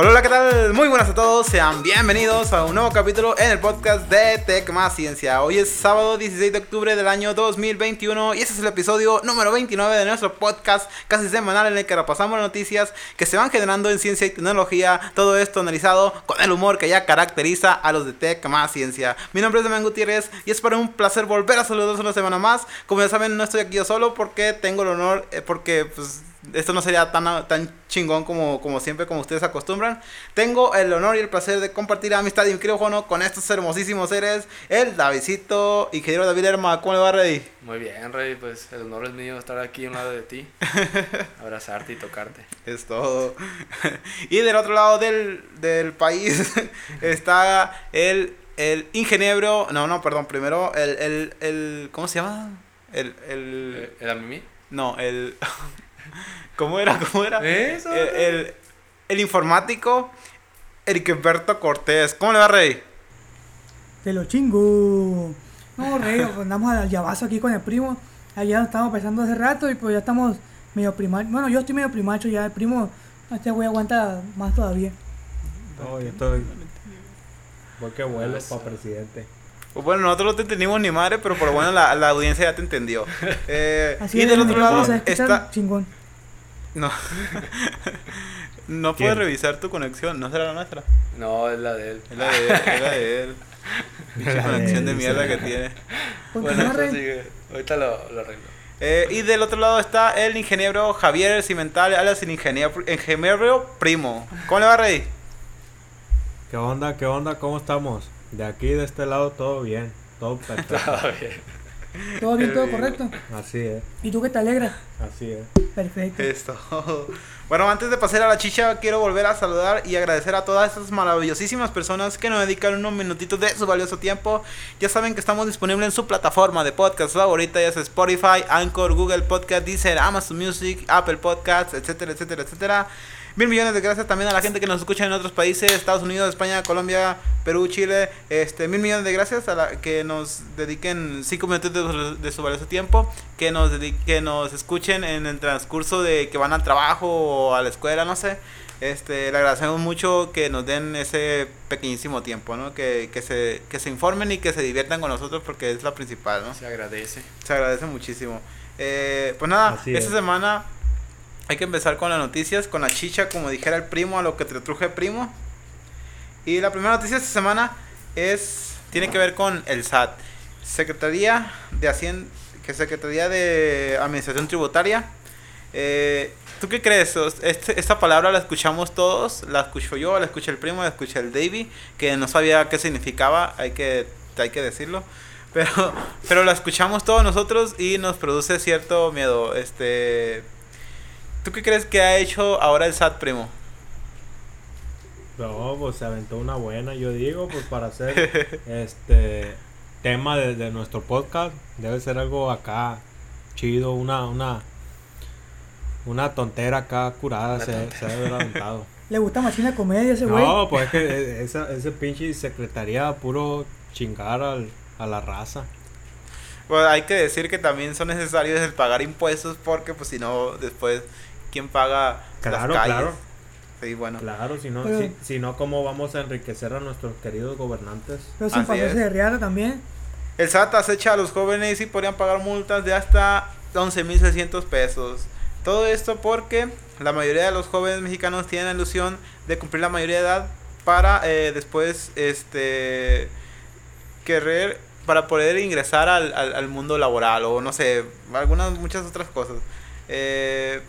Hola, ¿qué tal? Muy buenas a todos, sean bienvenidos a un nuevo capítulo en el podcast de Tech Más Ciencia. Hoy es sábado 16 de octubre del año 2021 y este es el episodio número 29 de nuestro podcast casi semanal en el que repasamos noticias que se van generando en ciencia y tecnología, todo esto analizado con el humor que ya caracteriza a los de Tech Más Ciencia. Mi nombre es Damián Gutiérrez y es para un placer volver a saludarlos una semana más. Como ya saben, no estoy aquí yo solo porque tengo el honor, eh, porque pues esto no sería tan, tan chingón como, como siempre, como ustedes acostumbran. Tengo el honor y el placer de compartir amistad y micrófono con estos hermosísimos seres. El Davidcito, ingeniero David Herma. ¿Cómo le va, Rey? Muy bien, Rey. Pues el honor es mío estar aquí a un lado de ti. abrazarte y tocarte. Es todo. y del otro lado del, del país está el, el ingeniero. No, no, perdón. Primero, el. el, el ¿Cómo se llama? El. ¿El, ¿El, el No, el. ¿Cómo era? ¿Cómo era? Eso. El, el, el informático Ericberto Cortés. ¿Cómo le va, Rey? Te lo chingo. No, Rey, andamos al llavazo aquí con el primo. Allá estamos pensando hace rato y pues ya estamos medio primacho. Bueno, yo estoy medio primacho ya. El primo, este güey aguanta más todavía. No, yo estoy. Porque vuelo para presidente. Pues bueno, nosotros no te entendimos ni madre, pero por lo bueno la, la audiencia ya te entendió. Eh, Así y es, del el otro lado se escucha está. chingón. No. no ¿Quién? puedes revisar tu conexión, no será la nuestra. No, es la de él. Es la de él, es la de él. Pinche conexión de mierda que tiene. Bueno, eso sigue. Ahorita lo, lo arreglo. Eh, y del otro lado está el ingeniero Javier Cimental, alias el ingeniero, ingeniero primo. ¿Cómo le va, Rey? ¿Qué onda? ¿Qué onda? ¿Cómo estamos? De aquí, de este lado, todo bien. Todo perfecto. Todo bien. Todo bien, todo correcto. Así es. ¿Y tú qué te alegra? Así es. Perfecto. Esto. Bueno, antes de pasar a la chicha, quiero volver a saludar y agradecer a todas estas maravillosísimas personas que nos dedican unos minutitos de su valioso tiempo. Ya saben que estamos disponibles en su plataforma de podcast favorita, ya sea Spotify, Anchor, Google Podcast, Deezer, Amazon Music, Apple Podcasts, etcétera, etcétera, etcétera. Mil millones de gracias también a la gente que nos escucha en otros países, Estados Unidos, España, Colombia, Perú, Chile. Este, mil millones de gracias a la que nos dediquen cinco minutos de, su- de su valioso tiempo, que nos que nos escuchen en el transcurso de que van al trabajo o a la escuela, no sé. Este, le agradecemos mucho que nos den ese pequeñísimo tiempo, ¿no? Que, que se que se informen y que se diviertan con nosotros porque es la principal, ¿no? Se agradece. Se agradece muchísimo. Eh, pues nada, Así esta es. semana hay que empezar con las noticias, con la chicha, como dijera el primo, a lo que te truje primo. Y la primera noticia de esta semana es tiene que ver con el SAT. Secretaría de Hacienda, que Secretaría de Administración Tributaria. Eh, ¿Tú qué crees? Este, esta palabra la escuchamos todos, la escucho yo, la escucha el primo, la escucha el Davey, que no sabía qué significaba, hay que, hay que decirlo. Pero, pero la escuchamos todos nosotros y nos produce cierto miedo. Este, ¿Tú qué crees que ha hecho ahora el SAT, primo? No, pues se aventó una buena, yo digo, pues para hacer este tema de, de nuestro podcast. Debe ser algo acá chido, una, una, una tontera acá curada, Una se, debe haber aventado. Le gusta machina comedia ese güey. No, pues es que e- esa, ese pinche secretaría puro chingar al, a la raza. Pues hay que decir que también son necesarios el pagar impuestos porque pues si no después quién paga Claro, las calles. claro. Sí, bueno. Claro, si no, Pero- si, si no, ¿cómo vamos a enriquecer a nuestros queridos gobernantes? Pero sin pasarse de riata también. El SAT acecha a los jóvenes y podrían pagar multas de hasta 11.600 pesos. Todo esto porque la mayoría de los jóvenes mexicanos tienen la ilusión de cumplir la mayoría de edad para eh, después este querer para poder ingresar al, al, al mundo laboral o no sé, algunas muchas otras cosas. Eh,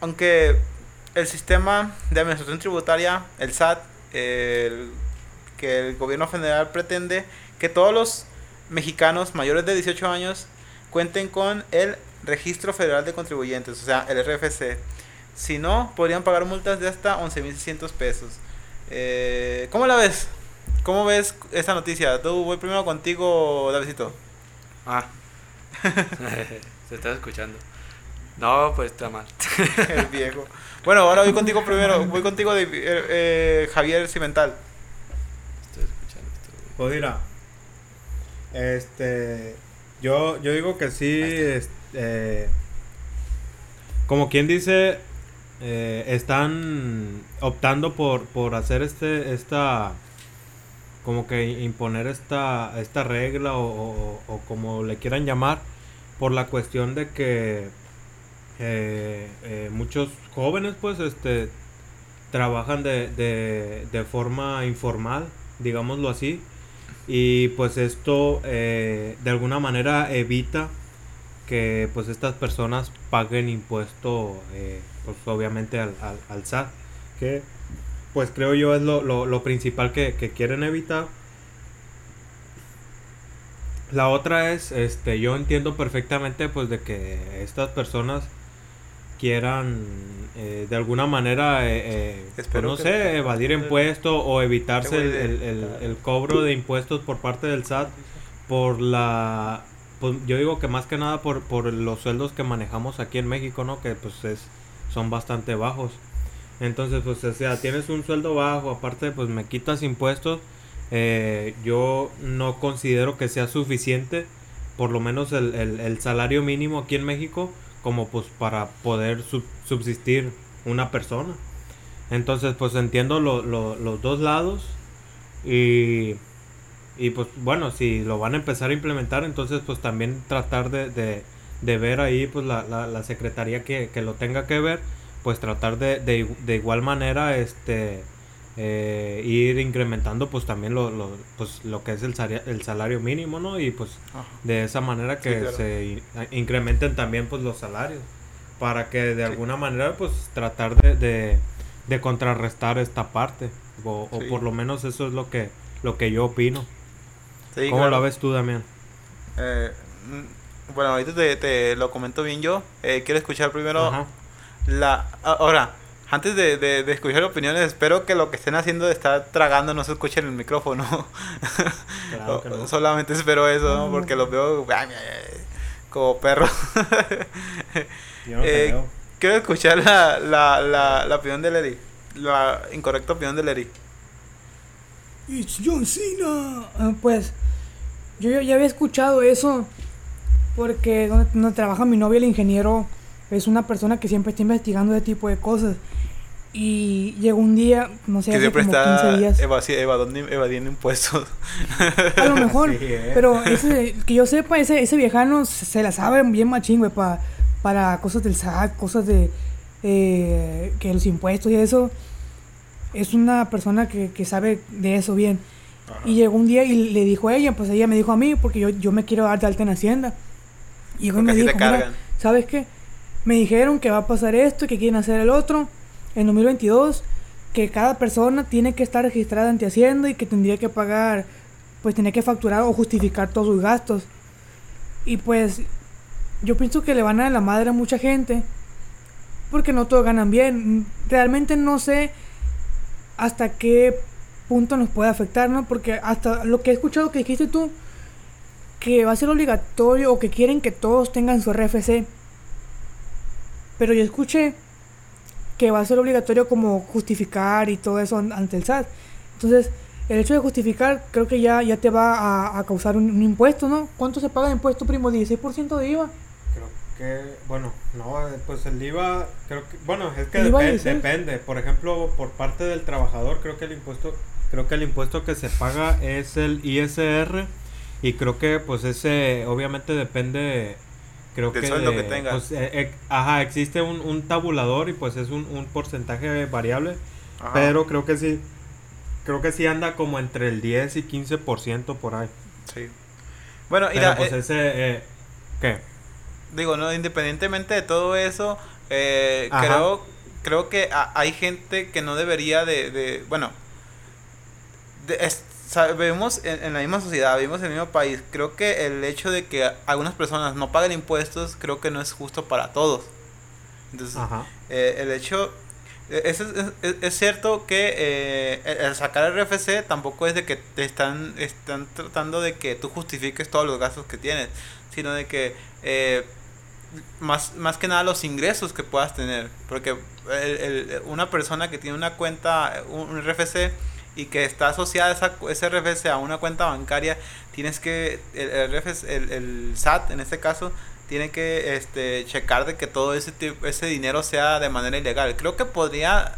aunque el sistema de administración tributaria, el SAT, el- que el gobierno federal pretende que todos los mexicanos mayores de 18 años cuenten con el Registro Federal de Contribuyentes, o sea, el RFC. Si no, podrían pagar multas de hasta 11.600 pesos. Eh, ¿Cómo la ves? ¿Cómo ves esa noticia? Tú voy primero contigo, Davidito. Ah. Se está escuchando. No, pues está mal. El viejo. Bueno, ahora voy contigo primero. Voy contigo, de, eh, eh, Javier Cimental. Estoy escuchando esto. Pues mira, este, yo, yo digo que sí, este, como quien dice, eh, están optando por, por hacer este, esta, como que imponer esta, esta regla o, o- o como le quieran llamar, por la cuestión de que eh, eh, muchos jóvenes pues este trabajan de, de, forma informal, digámoslo así, y pues esto eh, de alguna manera evita que pues estas personas paguen impuesto pues obviamente al, al, al SAT que pues creo yo es lo, lo, lo principal que, que quieren evitar. La otra es este yo entiendo perfectamente pues de que estas personas quieran eh, de alguna manera eh, eh, pues, no sé evadir impuestos o evitarse el, el- idea. el- el cobro de impuestos por parte del SAT por la pues yo digo que más que nada por, por los sueldos que manejamos aquí en México, ¿no? Que pues es, son bastante bajos. Entonces, pues, o sea, tienes un sueldo bajo, aparte, pues me quitas impuestos. eh, yo no considero que sea suficiente, por lo menos el- el salario mínimo aquí en México, como pues para poder sub- subsistir una persona. Entonces, pues entiendo lo- lo- los dos lados y y pues bueno, si lo van a empezar a implementar, entonces pues también tratar de, de, de ver ahí pues la, la, la secretaría que, que lo tenga que ver, pues tratar de, de, de igual manera este eh, ir incrementando pues también lo, lo, pues, lo que es el, el salario mínimo, ¿no? Y pues Ajá. de esa manera que Sí, claro. se in- incrementen también pues los salarios para que de alguna manera pues tratar de, de, de contrarrestar esta parte o, por lo menos eso es lo que lo que yo opino. Sí, ¿Cómo claro. lo ves tú, Damián? Eh, mm, bueno, ahorita te, te lo comento bien yo. Eh, quiero escuchar primero Ajá. la... Ahora, antes de, de, de escuchar opiniones, espero que lo que estén haciendo de estar tragando no se escuche en el micrófono. Claro que no. Solamente espero eso, ¿no? Porque los veo como perro. Yo no Eh, veo. quiero escuchar la, la, la, la opinión de Leri. La incorrecta opinión de Leri. It's John Cena. Ah, Pues yo ya ya había escuchado eso porque donde, donde trabaja mi novia, el ingeniero, es una persona que siempre está investigando ese tipo de cosas. Y llegó un día, no sé, Que hace siempre como está 15 días. evadiendo, evadiendo impuestos. A lo mejor. Sí, eh. Pero ese, que yo sepa, ese, ese viejano se, se la sabe bien machín, güey, pa- para cosas del SAT, cosas de eh, que los impuestos y eso. Es una persona que, que sabe de eso bien. Y llegó un día y le dijo a ella, pues ella me dijo a mí, porque yo, yo me quiero dar de alta en Hacienda. Y llegó y me dijo, "Mira, cargan. ¿sabes qué? Me dijeron que va a pasar esto, que quieren hacer el otro, en 2022, que cada persona tiene que estar registrada ante Hacienda y que tendría que pagar, pues tenía que facturar o justificar todos sus gastos. Y pues yo pienso que le van a la madre a mucha gente, porque no todos ganan bien. Realmente no sé hasta qué punto nos puede afectar, ¿no? Porque hasta lo que he escuchado que dijiste tú, que va a ser obligatorio o que quieren que todos tengan su RFC. Pero yo escuché que va a ser obligatorio como justificar y todo eso an- ante el SAT. Entonces, el hecho de justificar creo que ya, ya te va a, a causar un, un impuesto, ¿no? ¿Cuánto se paga de impuesto, primo? ¿16% de IVA? Creo que, bueno, no, pues el IVA, creo que, bueno, es que depende. Por ejemplo, por parte del trabajador, creo que el impuesto, creo que el impuesto que se paga es el ISR y creo que, pues ese, obviamente depende, creo Del que, sueldo que tengas. pues, eh, eh, ajá, existe un, un tabulador y pues es un, un porcentaje variable, Ajá. pero creo que sí, creo que sí anda como entre el 10 y 15% por ahí. Sí. Bueno, mira, pues eh, ese, ¿qué? digo, no, independientemente de todo eso, eh, creo, creo que ha- hay gente que no debería de, de bueno, de- es- sa- vivimos en, en la misma sociedad, vivimos en el mismo país. Creo que el hecho de que algunas personas no paguen impuestos, creo que no es justo para todos. Entonces, eh, el hecho eh, es, es, es- cierto que eh, el, el sacar el RFC tampoco es de que te están están tratando de que tú justifiques todos los gastos que tienes sino de que eh, más, más que nada los ingresos que puedas tener porque el- el- una persona que tiene una cuenta un, un RFC y que está asociada esa, ese RFC a una cuenta bancaria tienes que el, RFC el, el SAT en este caso tiene que este, checar de que todo ese, ese dinero sea de manera ilegal. Creo que podría,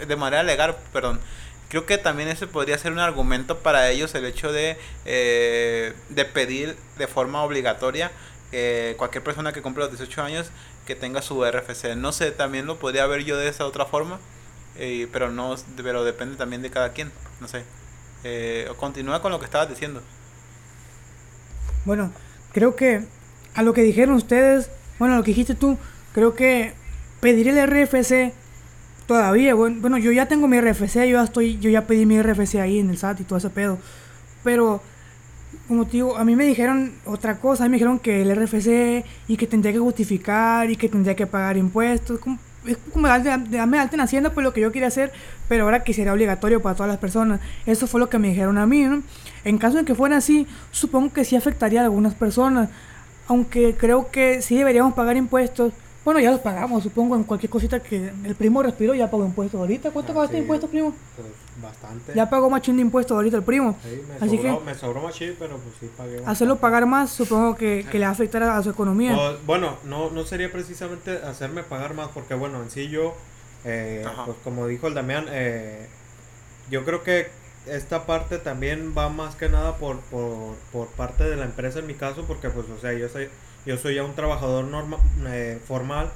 eh, de manera legal, perdón. Creo que también ese podría ser un argumento para ellos el hecho de, eh, de pedir de forma obligatoria que cualquier persona que cumple los 18 años que tenga su RFC. No sé, también lo podría ver yo de esa otra forma, eh, pero no, pero depende también de cada quien. No sé. Eh, continúa con lo que estabas diciendo. Bueno, creo que a lo que dijeron ustedes, bueno, lo que dijiste tú, creo que pedir el RFC todavía, bueno, bueno, yo ya tengo mi RFC, yo ya estoy, yo ya pedí mi RFC ahí en el SAT y todo ese pedo. Pero como te digo, a mí me dijeron otra cosa, a mí me dijeron que el RFC y que tendría que justificar y que tendría que pagar impuestos, como, es como darme darme alta en Hacienda, pues lo que yo quería hacer, pero ahora que sería obligatorio para todas las personas. Eso fue lo que me dijeron a mí, ¿no? En caso de que fuera así, supongo que sí afectaría a algunas personas, aunque creo que sí deberíamos pagar impuestos. Bueno, ya los pagamos, supongo, en cualquier cosita que el primo respiró ya pagó impuestos ahorita. ¿Cuánto Ah, pagaste de impuestos, primo? Bastante. Ya pagó machín de impuestos ahorita el primo. Sí, me, Así sobró, que- me sobró machín, pero pues sí pagué. Hacerlo bastante. pagar más, supongo que, que le va a afectar a, a su economía. O, bueno, no, no sería precisamente hacerme pagar más, porque bueno, en sí yo, eh, pues como dijo el Damián, eh, yo creo que esta parte también va más que nada por, por, por parte de la empresa en mi caso, porque pues, o sea, yo soy, yo soy ya un trabajador norma, eh, formal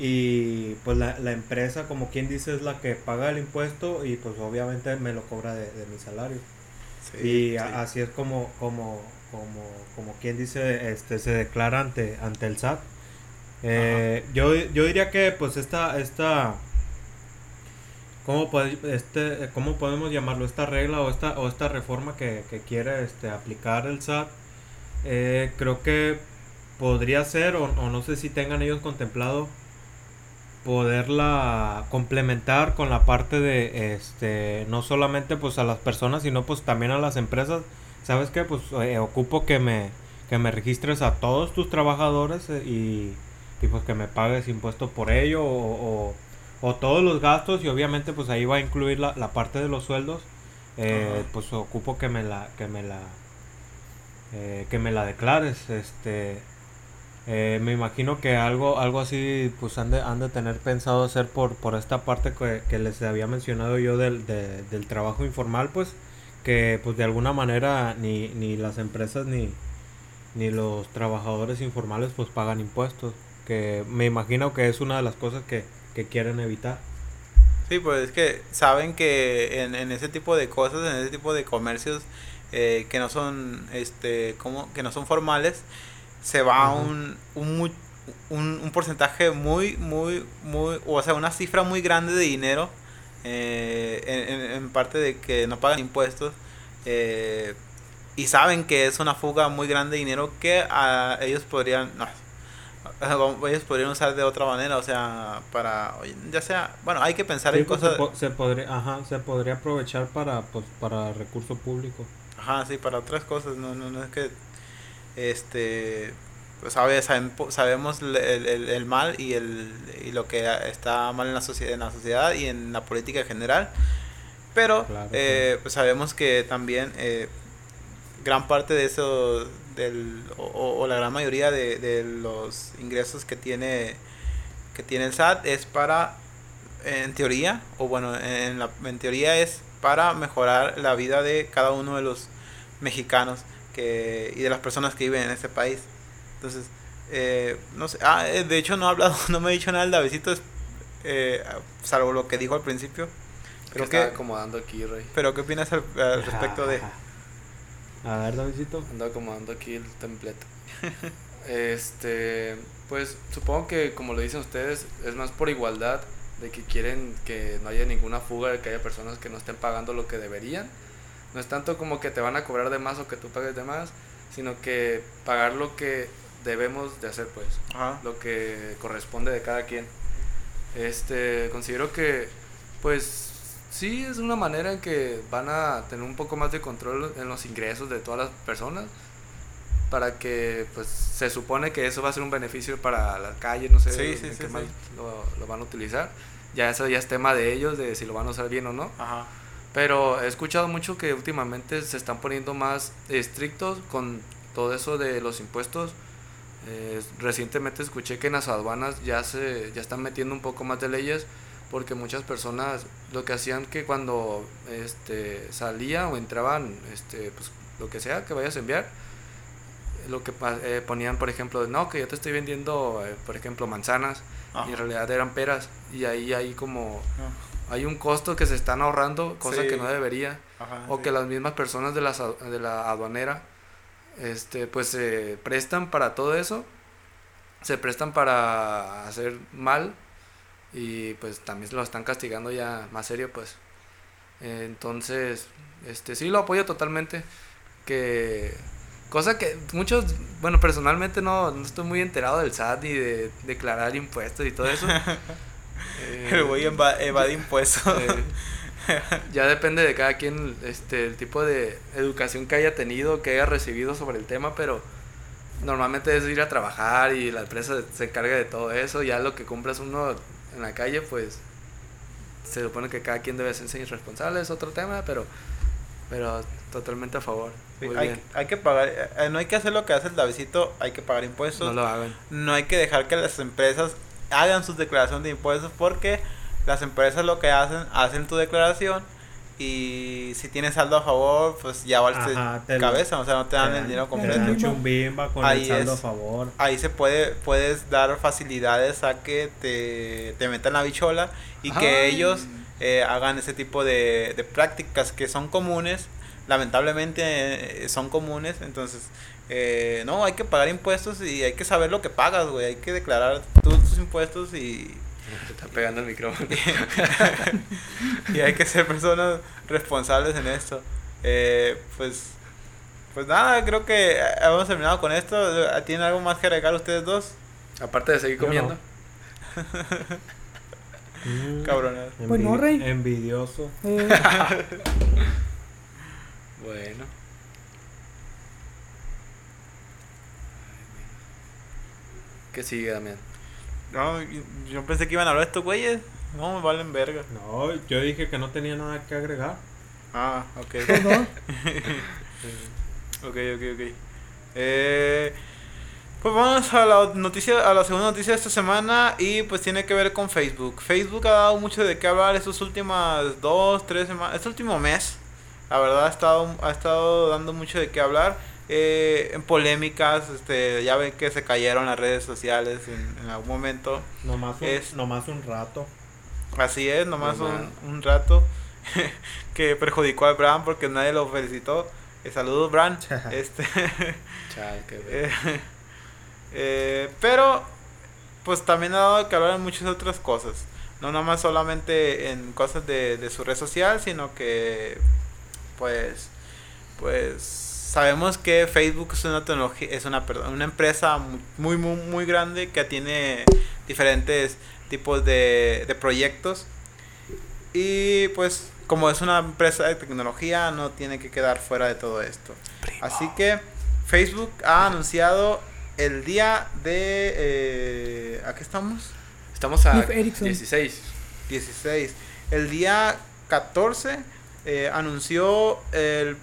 y pues la, la empresa, como quien dice, es la que paga el impuesto y pues obviamente me lo cobra de, de mi salario. Sí, Y sí. a- así es como, como, como, como quien dice, este, se declara ante, ante el SAT. Eh, yo, yo diría que pues esta, esta, ¿cómo, este, ¿cómo podemos llamarlo? Esta regla o esta, o esta reforma que, que quiere este, aplicar el SAT, eh, creo que podría ser, o, o no sé si tengan ellos contemplado, poderla complementar con la parte de este no solamente pues a las personas sino pues también a las empresas. Sabes qué? pues eh, ocupo que me que me registres a todos tus trabajadores eh, y, y, pues que me pagues impuestos por ello o, o- o todos los gastos y obviamente pues ahí va a incluir la, la parte de los sueldos. Eh, pues ocupo que me la que me la eh, que me la declares este eh, me imagino que algo algo así pues han de, han de tener pensado hacer por, por esta parte que, que les había mencionado yo del, de- del trabajo informal pues que pues de alguna manera ni, ni las empresas ni, ni los trabajadores informales pues pagan impuestos que me imagino que es una de las cosas que, que quieren evitar. Sí, pues es que saben que en, en ese tipo de cosas, en ese tipo de comercios eh, que no son, este, como, que no son formales, se va Ajá. un, un, mu- un, un porcentaje muy, muy, muy, o sea, una cifra muy grande de dinero eh, en, en- parte de que no pagan impuestos eh, y saben que es una fuga muy grande de dinero que a ellos podrían, no, ellos podrían usar de otra manera, o sea, para, ya sea, bueno, hay que pensar Sí, en pues, cosas, se, po- se podría ajá, se podría aprovechar para pues para recurso público ajá, sí, para otras cosas, no, no, no es que, este, pues sabe, po- sabemos el, el- el- mal y el y lo que está mal en la sociedad, en la sociedad y en la política en general, pero Claro, eh, pues sabemos que también eh, gran parte de eso del o la gran mayoría de, de los ingresos que tiene que tiene el SAT es para en teoría o bueno en, la, en teoría es para mejorar la vida de cada uno de los mexicanos que y de las personas que viven en este país entonces eh, no sé ah, eh, de hecho no he hablado no me ha dicho nada el Davidito eh, salvo lo que dijo al principio Que pero estaba que acomodando aquí, Rey. pero qué opinas al, al respecto de a ver Davidito Ando acomodando aquí el templete. este, pues supongo que como lo dicen ustedes, es más por igualdad de que quieren que no haya ninguna fuga, de que haya personas que no estén pagando lo que deberían. No es tanto como que te van a cobrar de más o que tú pagues de más, sino que pagar lo que debemos de hacer, pues, Ajá. lo que corresponde de cada quien. Este, considero que, pues, sí es una manera en que van a tener un poco más de control en los ingresos de todas las personas para que, pues, se supone que eso va a ser un beneficio para la calle, no sé Sí, sí, en sí, qué sí. más lo, lo van a utilizar. Ya eso ya es tema de ellos, de si lo van a usar bien o no. Ajá. Pero he escuchado mucho que últimamente se están poniendo más estrictos con todo eso de los impuestos Eh, recientemente escuché que en las aduanas ya se ya están metiendo un poco más de leyes porque muchas personas lo que hacían que cuando este salía o entraban este pues lo que sea que vayas a enviar lo que eh, ponían por ejemplo no que yo te estoy vendiendo eh, por ejemplo manzanas Ajá. y en realidad eran peras y ahí hay como No. Hay un costo que se están ahorrando cosa Sí. que no debería Ajá, o sí. que las mismas personas de la, de la aduanera este pues se prestan para todo eso se prestan para hacer mal y pues también lo están castigando ya más serio pues entonces este sí lo apoyo totalmente que cosa que muchos bueno personalmente no, no estoy muy enterado del SAT ni de declarar impuestos y todo eso Eh, El güey eva- evade impuestos. eh, ya depende de cada quien este el tipo de educación que haya tenido que haya recibido sobre el tema pero normalmente es ir a trabajar y la empresa se encarga de todo eso ya lo que compras uno en la calle pues se supone que cada quien debe ser responsable es otro tema pero pero totalmente a favor Sí, hay, hay que pagar, eh, no hay que hacer lo que hace el Davidito, hay que pagar impuestos. no lo hagan no hay que dejar que las empresas hagan sus declaraciones de impuestos porque las empresas lo que hacen, hacen tu declaración y si tienes saldo a favor, pues ya valiste te lo- cabeza, o sea, no te dan Te el dinero Te completo. dan completo. chumbimba con Ahí el saldo es. a favor. Ahí se puede, puedes dar facilidades a que te, te metan la bichola y que ellos eh, hagan ese tipo de, de prácticas que son comunes, lamentablemente eh, son comunes, entonces eh, no, hay que pagar impuestos y hay que saber lo que pagas, güey, hay que declarar todos tus impuestos y, te está pegando el micrófono y hay que ser personas responsables en esto. Eh, pues, pues nada, creo que hemos terminado con esto. ¿Tienen algo más que agregar ustedes dos? aparte de seguir Yo comiendo Mm. Pues no, envi- Rey. Envidioso. Eh, bueno ¿Qué sigue, Damián? No, yo- yo pensé que iban a hablar estos güeyes. No, me valen verga. No, yo dije que no tenía nada que agregar. Ah, ok. dos. ok, ok, ok. Eh, pues vamos a la noticia, a la segunda noticia de esta semana y pues tiene que ver con Facebook. Facebook ha dado mucho de qué hablar estos últimas dos, tres semanas, este último mes. La verdad ha estado, ha estado dando mucho de qué hablar. Eh, en polémicas, este, ya ven que se cayeron las redes sociales en, en algún momento. Nomás un, Es- nomás un rato. Así es, nomás un, un rato que perjudicó al Bran porque nadie lo felicitó. Eh, saludos, Bran. este, Chal, qué eh, eh, pero, pues también ha dado que hablar en muchas otras cosas. No nada más solamente en cosas de, de su red social, sino que, pues, pues sabemos que Facebook es una tecnología, es una, perdón, una empresa muy, muy, muy grande que tiene diferentes tipos de, de proyectos. Y pues, como es una empresa de tecnología, no tiene que quedar fuera de todo esto. Así que Facebook ha anunciado el día de... Eh, ¿A qué estamos? Estamos a Cliff Erickson. 16. 16. El día 14 eh, anunció el,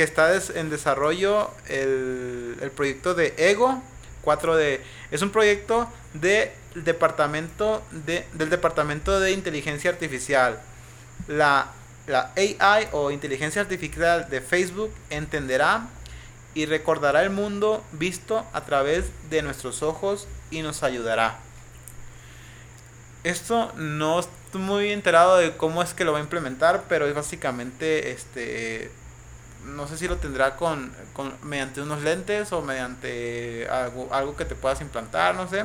que está en desarrollo el, el proyecto de Ego 4D. Es un proyecto de departamento de, del departamento de inteligencia artificial. La, la AI o inteligencia artificial de Facebook entenderá y recordará el mundo visto a través de nuestros ojos y nos ayudará. Esto no estoy muy enterado de cómo es que lo va a implementar, pero es básicamente este no sé si lo tendrá con, con mediante unos lentes o mediante algo, algo que te puedas implantar, no sé.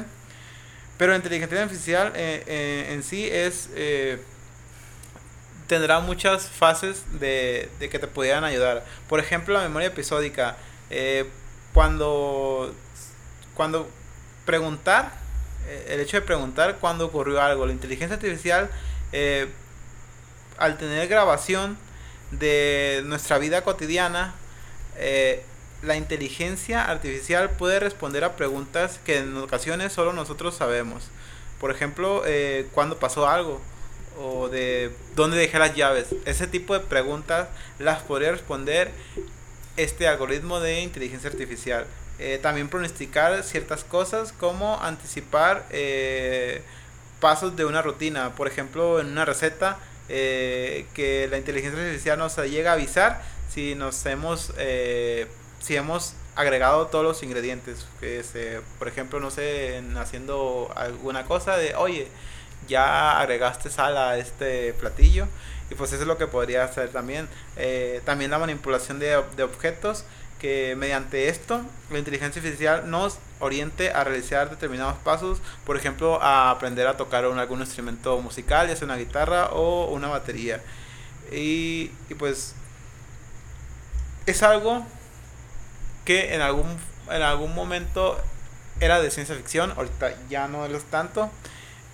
Pero la inteligencia artificial eh, eh, en sí es eh, tendrá muchas fases de, que te pudieran ayudar. Por ejemplo, la memoria episódica. eh, cuando, cuando preguntar, el hecho de preguntar cuándo ocurrió algo. La inteligencia artificial, al tener grabación de nuestra vida cotidiana, eh, la inteligencia artificial puede responder a preguntas que en ocasiones solo nosotros sabemos. Por ejemplo, eh, cuándo pasó algo o de dónde dejé las llaves. Ese tipo de preguntas las podría responder este algoritmo de inteligencia artificial. eh, también pronosticar ciertas cosas como anticipar eh, pasos de una rutina. Por ejemplo, en una receta eh, que la inteligencia artificial nos llega a avisar si nos hemos, si hemos agregado todos los ingredientes. Que por ejemplo, no sé, en haciendo alguna cosa de, oye, ya agregaste sal a este platillo. Y pues eso es lo que podría hacer también. también la manipulación de, de objetos que mediante esto la inteligencia artificial nos oriente a realizar determinados pasos, por ejemplo, a aprender a tocar algún instrumento musical, ya sea una guitarra o una batería. Y, y pues es algo que en algún, en algún momento era de ciencia ficción, ahorita ya no lo es tanto.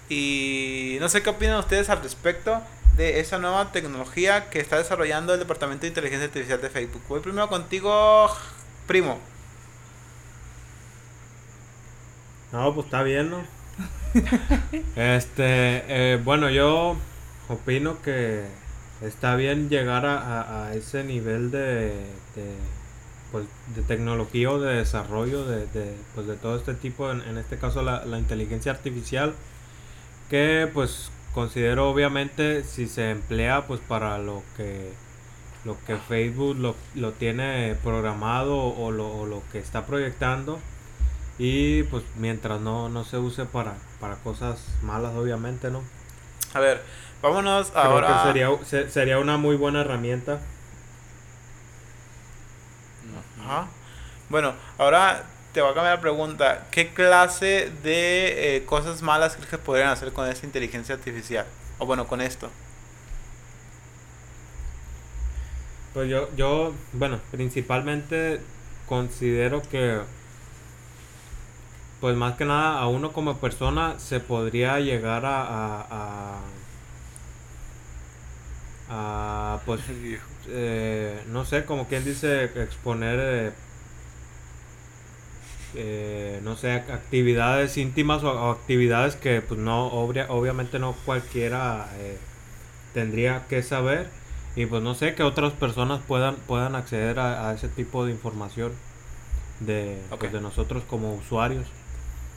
Y no sé qué opinan ustedes al respecto de esa nueva tecnología que está desarrollando el Departamento de Inteligencia Artificial de Facebook. Voy primero contigo, primo. No, pues está bien, ¿no? este, eh, bueno, yo opino que está bien llegar a, a, ese nivel de, de, pues, de tecnología o de desarrollo de, de, pues, de todo este tipo, en, en este caso la, la inteligencia artificial, que pues considero obviamente si se emplea pues para lo que lo que Facebook lo, lo tiene programado o lo, o lo, que está proyectando y pues mientras no, no se use para, para cosas malas obviamente no a ver vámonos Creo ahora que sería, se- sería una muy buena herramienta Ajá. Bueno, ahora te voy a cambiar la pregunta. ¿Qué clase de eh, cosas malas crees que podrían hacer con esta inteligencia artificial? O bueno, con esto. Pues yo, yo, bueno, principalmente considero que, pues más que nada, a uno como persona se podría llegar a, a, a, a, pues, eh, no sé, como quien dice, exponer, eh, eh, no sé, ac- actividades íntimas o, o actividades que, pues, no, obvia- obviamente no cualquiera eh, tendría que saber. Y pues no sé que otras personas puedan puedan acceder a, a ese tipo de información de, pues, de nosotros como usuarios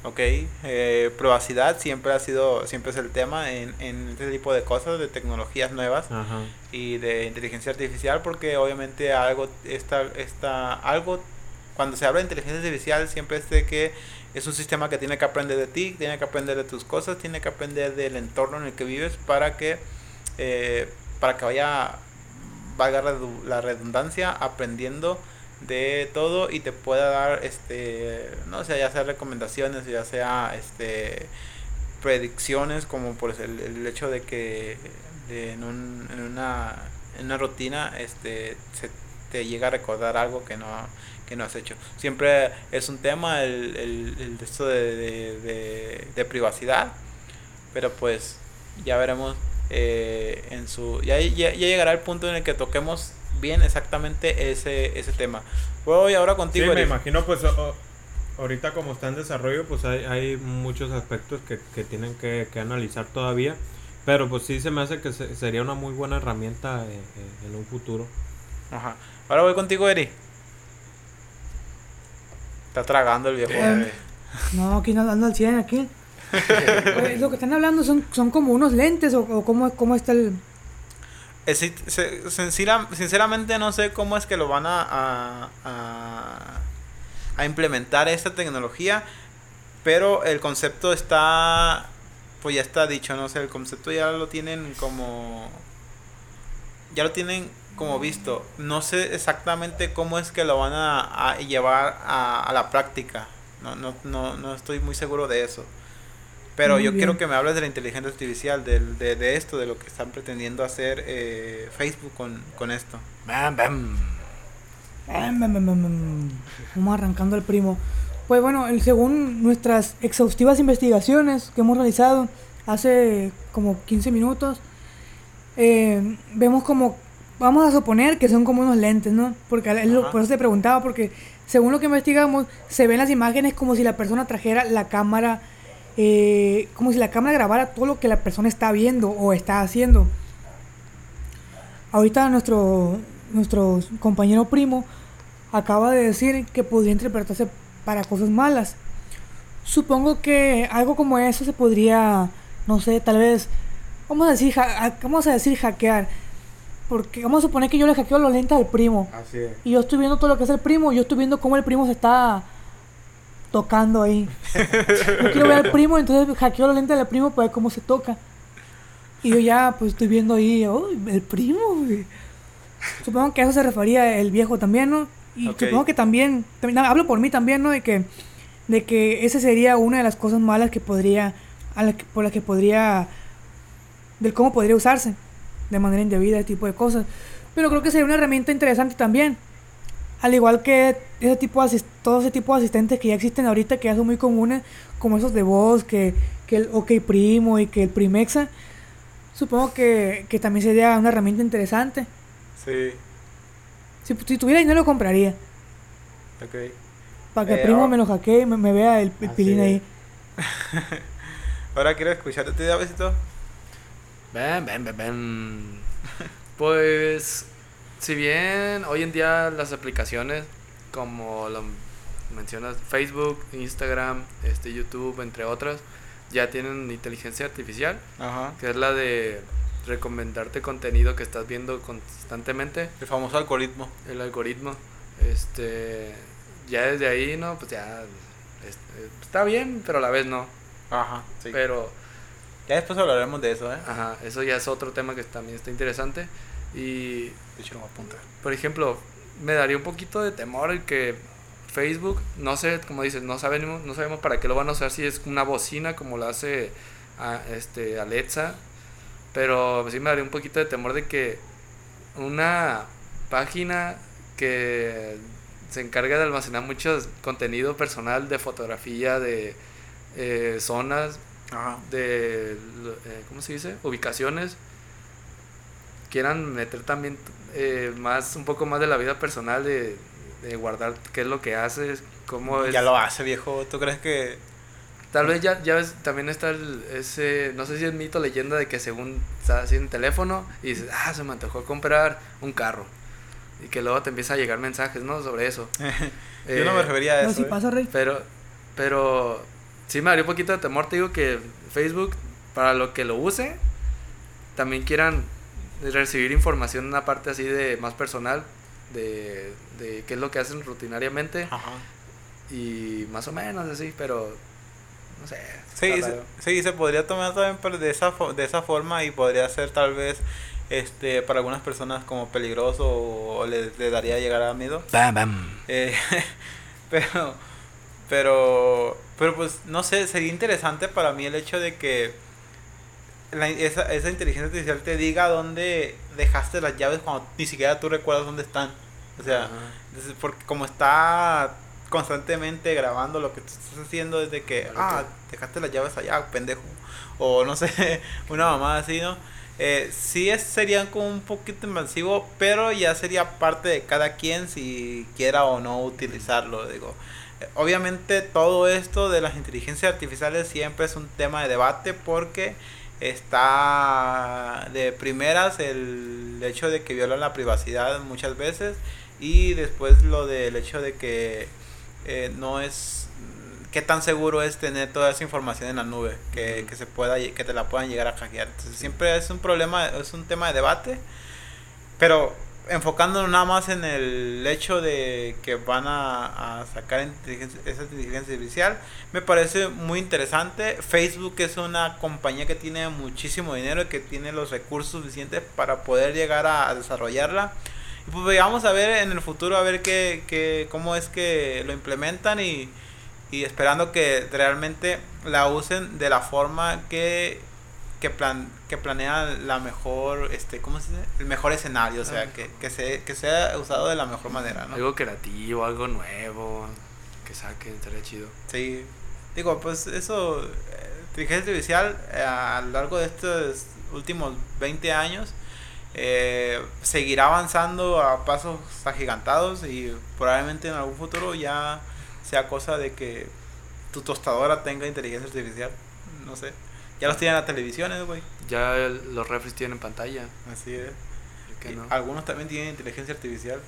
Ok, eh, privacidad siempre ha sido, siempre es el tema en, en este tipo de cosas, de tecnologías nuevas Ajá. y de inteligencia artificial, porque obviamente algo, está, está, algo, cuando se habla de inteligencia artificial siempre es de que es un sistema que tiene que aprender de ti, tiene que aprender de tus cosas, tiene que aprender del entorno en el que vives para que, eh, para que vaya, valga la redundancia, aprendiendo de todo y te pueda dar este no sé ya sea recomendaciones ya sea este predicciones como por el, el hecho de que de en, un- en una en una rutina este se te llega a recordar algo que no que no has hecho. Siempre es un tema el, el, esto de, de, de- de privacidad pero pues ya veremos eh, en su ya, ya, ya llegará el punto en el que toquemos bien exactamente ese ese tema voy ahora Sí, contigo me Eric. imagino pues o- ahorita como está en desarrollo pues hay, hay muchos aspectos que, que tienen que, que analizar todavía pero pues sí se me hace que se- sería una muy buena herramienta eh, eh, en un futuro Ajá. Ahora voy contigo, Eri. Está tragando el viejo. Eh. No, aquí no ando al 100 aquí. Oye, lo que están hablando son, son como unos lentes o, o cómo, cómo está el... Eh, sí, se- sincera- sinceramente no sé cómo es que lo van a, a, a, implementar esta tecnología, pero el concepto está, pues ya está dicho, no sé, el concepto ya lo tienen como, ya lo tienen como visto. No sé exactamente cómo es que lo van a, llevar a la práctica. No, no, no, no estoy muy seguro de eso. Pero Muy yo quiero que me hables de la inteligencia artificial, del- de, de esto, de lo que están pretendiendo hacer eh, Facebook con, con esto. Bam, bam. Bam, bam, bam, bam, bam. Vamos arrancando al primo. Pues bueno, el- según nuestras exhaustivas investigaciones que hemos realizado hace como 15 minutos, eh, vemos como, vamos a suponer que son como unos lentes, ¿no? Porque es lo- Ajá. por eso te preguntaba, porque según lo que investigamos, se ven las imágenes como si la persona trajera la cámara, eh, como si la cámara grabara todo lo que la persona está viendo o está haciendo. Ahorita nuestro, nuestro compañero primo acaba de decir que podría interpretarse para cosas malas. Supongo que algo como eso se podría, no sé, tal vez, vamos a decir, ja- vamos a decir hackear. Porque vamos a suponer que yo le hackeo los lentes al primo. Así es. Y yo estoy viendo todo lo que es el primo, yo estoy viendo cómo el primo se está tocando ahí. Yo quiero ver al primo, entonces hackeo los lentes del primo para ver cómo se toca. Y yo ya, pues estoy viendo ahí, "Uy, el primo, güey". Supongo que a eso se refería el viejo también, ¿no? Y Ok. supongo que también, también, hablo por mí también, ¿no? De que, de que esa sería una de las cosas malas que podría, a la que- por las que podría, del cómo podría usarse de manera indebida, ese tipo de cosas. Pero creo que sería una herramienta interesante también. Al igual que ese tipo de todo ese tipo de asistentes que ya existen ahorita, que ya son muy comunes, como esos de voz, que, que el OK Primo y que el Primexa, supongo que, que también sería una herramienta interesante. Sí. Si, si tuviera dinero lo compraría. Ok. Para que el Eh, primo ahora- me lo hackee y me, me vea el, el pilín ahí. Ahora quiero escucharte, ¿te da besito? Ven, ven, ven, ven. Pues, si bien hoy en día las aplicaciones, como lo mencionas, Facebook, Instagram, este, YouTube, entre otras, ya tienen inteligencia artificial, Ajá. que es la de recomendarte contenido que estás viendo constantemente, El famoso algoritmo. el algoritmo. Este, ya desde ahí, ¿no? Pues ya este, está bien, pero a la vez no. Ajá, sí. Pero Ya después hablaremos de eso, ¿eh? Ajá, eso ya es otro tema que también está interesante. Y, De hecho, lo voy a apuntar. por ejemplo, me daría un poquito de temor el que Facebook, no sé, como dices, no sabemos, no sabemos para qué lo van a usar, si es una bocina como lo hace a, este, Alexa, pero sí me daría un poquito de temor de que una página que se encarga de almacenar mucho contenido personal de fotografía, de eh, zonas, Ajá. de, eh, ¿cómo se dice? Ubicaciones, quieran meter también eh, más, un poco más de la vida personal, de, de guardar qué es lo que haces, cómo es... Ya lo hace, viejo. ¿Tú crees que.? Tal vez ya, ya ves, también está el, ese, no sé si es mito, leyenda de que según estás en teléfono y dices, ah, se me antojó comprar un carro. Y que luego te empieza a llegar mensajes, ¿no? Sobre eso. Yo no me Eh, refería a No, eso. si ¿eh? pasa, Rey. pero, pero sí me daría un poquito de temor, te digo que Facebook, para lo que lo use, también quieran recibir información, una parte así de más personal, de, de qué es lo que hacen rutinariamente, Ajá. y más o menos así, pero no sé. Sí, se, sí, se podría tomar también por- de esa, de esa forma y podría ser tal vez este para algunas personas como peligroso o, o le, le daría llegar a miedo. Bam, bam. Eh, pero, pero, pero pues no sé, sería interesante para mí el hecho de que la- esa, esa inteligencia artificial te diga dónde dejaste las llaves cuando ni siquiera tú recuerdas dónde están. O sea, porque como está constantemente grabando lo que tú estás haciendo desde que, Claro ah, dejaste las llaves allá, pendejo. O no sé, una mamá así, ¿no? Eh, sí es, serían como un poquito invasivo, pero ya sería parte de cada quien si quiera o no utilizarlo, digo. Eh, Obviamente todo esto de las inteligencias artificiales siempre es un tema de debate porque está de primeras el hecho de que violan la privacidad muchas veces y después lo del hecho de que eh, no es qué tan seguro es tener toda esa información en la nube que, que se pueda que te la puedan llegar a hackear. Entonces siempre es un problema es un tema de debate pero enfocándonos nada más en el hecho de que van a, sacar esa inteligencia artificial, me parece muy interesante. Facebook es una compañía que tiene muchísimo dinero y que tiene los recursos suficientes para poder llegar a, a desarrollarla. Y pues vamos a ver en el futuro a ver qué, qué, cómo es que lo implementan y, y esperando que realmente la usen de la forma que que plan que planean la mejor este cómo se dice el mejor escenario o sea que, que se que sea usado de la mejor manera no Algo creativo, algo nuevo, que saquen, estaría chido. sí. Digo pues eso eh, inteligencia artificial eh, a lo largo de estos últimos 20 años eh, seguirá avanzando a pasos agigantados y probablemente en algún futuro ya sea cosa de que tu tostadora tenga inteligencia artificial no sé ya los tienen en las televisiones güey Ya el- los refres tienen pantalla. así es. Algunos también tienen inteligencia artificial.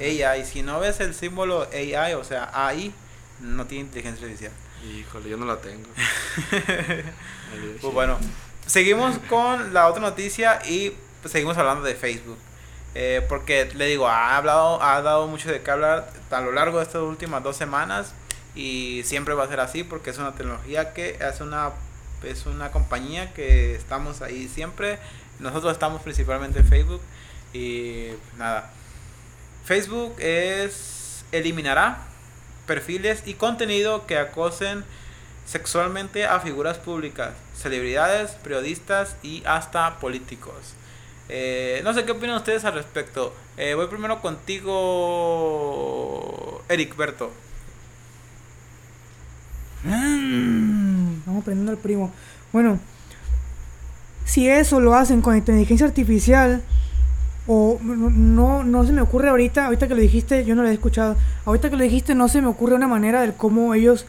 AI, si no ves el símbolo AI, o sea, AI, no tiene inteligencia artificial. Híjole, yo no la tengo. Pues bueno, seguimos con la otra noticia y seguimos hablando de Facebook. Eh, porque le digo, ha hablado, ha dado mucho de qué hablar a lo largo de estas últimas dos semanas y siempre va a ser así porque es una tecnología que es una es una compañía que estamos ahí siempre. Nosotros estamos principalmente en Facebook y nada. Facebook es eliminará perfiles y contenido que acosen sexualmente a figuras públicas, celebridades, periodistas y hasta políticos. Eh, no sé qué opinan ustedes al respecto. Eh, voy primero contigo, Eric Berto. Mm, aprendiendo al primo. Bueno, si eso lo hacen con inteligencia artificial, o no, no se me ocurre ahorita, ahorita que lo dijiste, yo no lo he escuchado, ahorita que lo dijiste no se me ocurre una manera de cómo ellos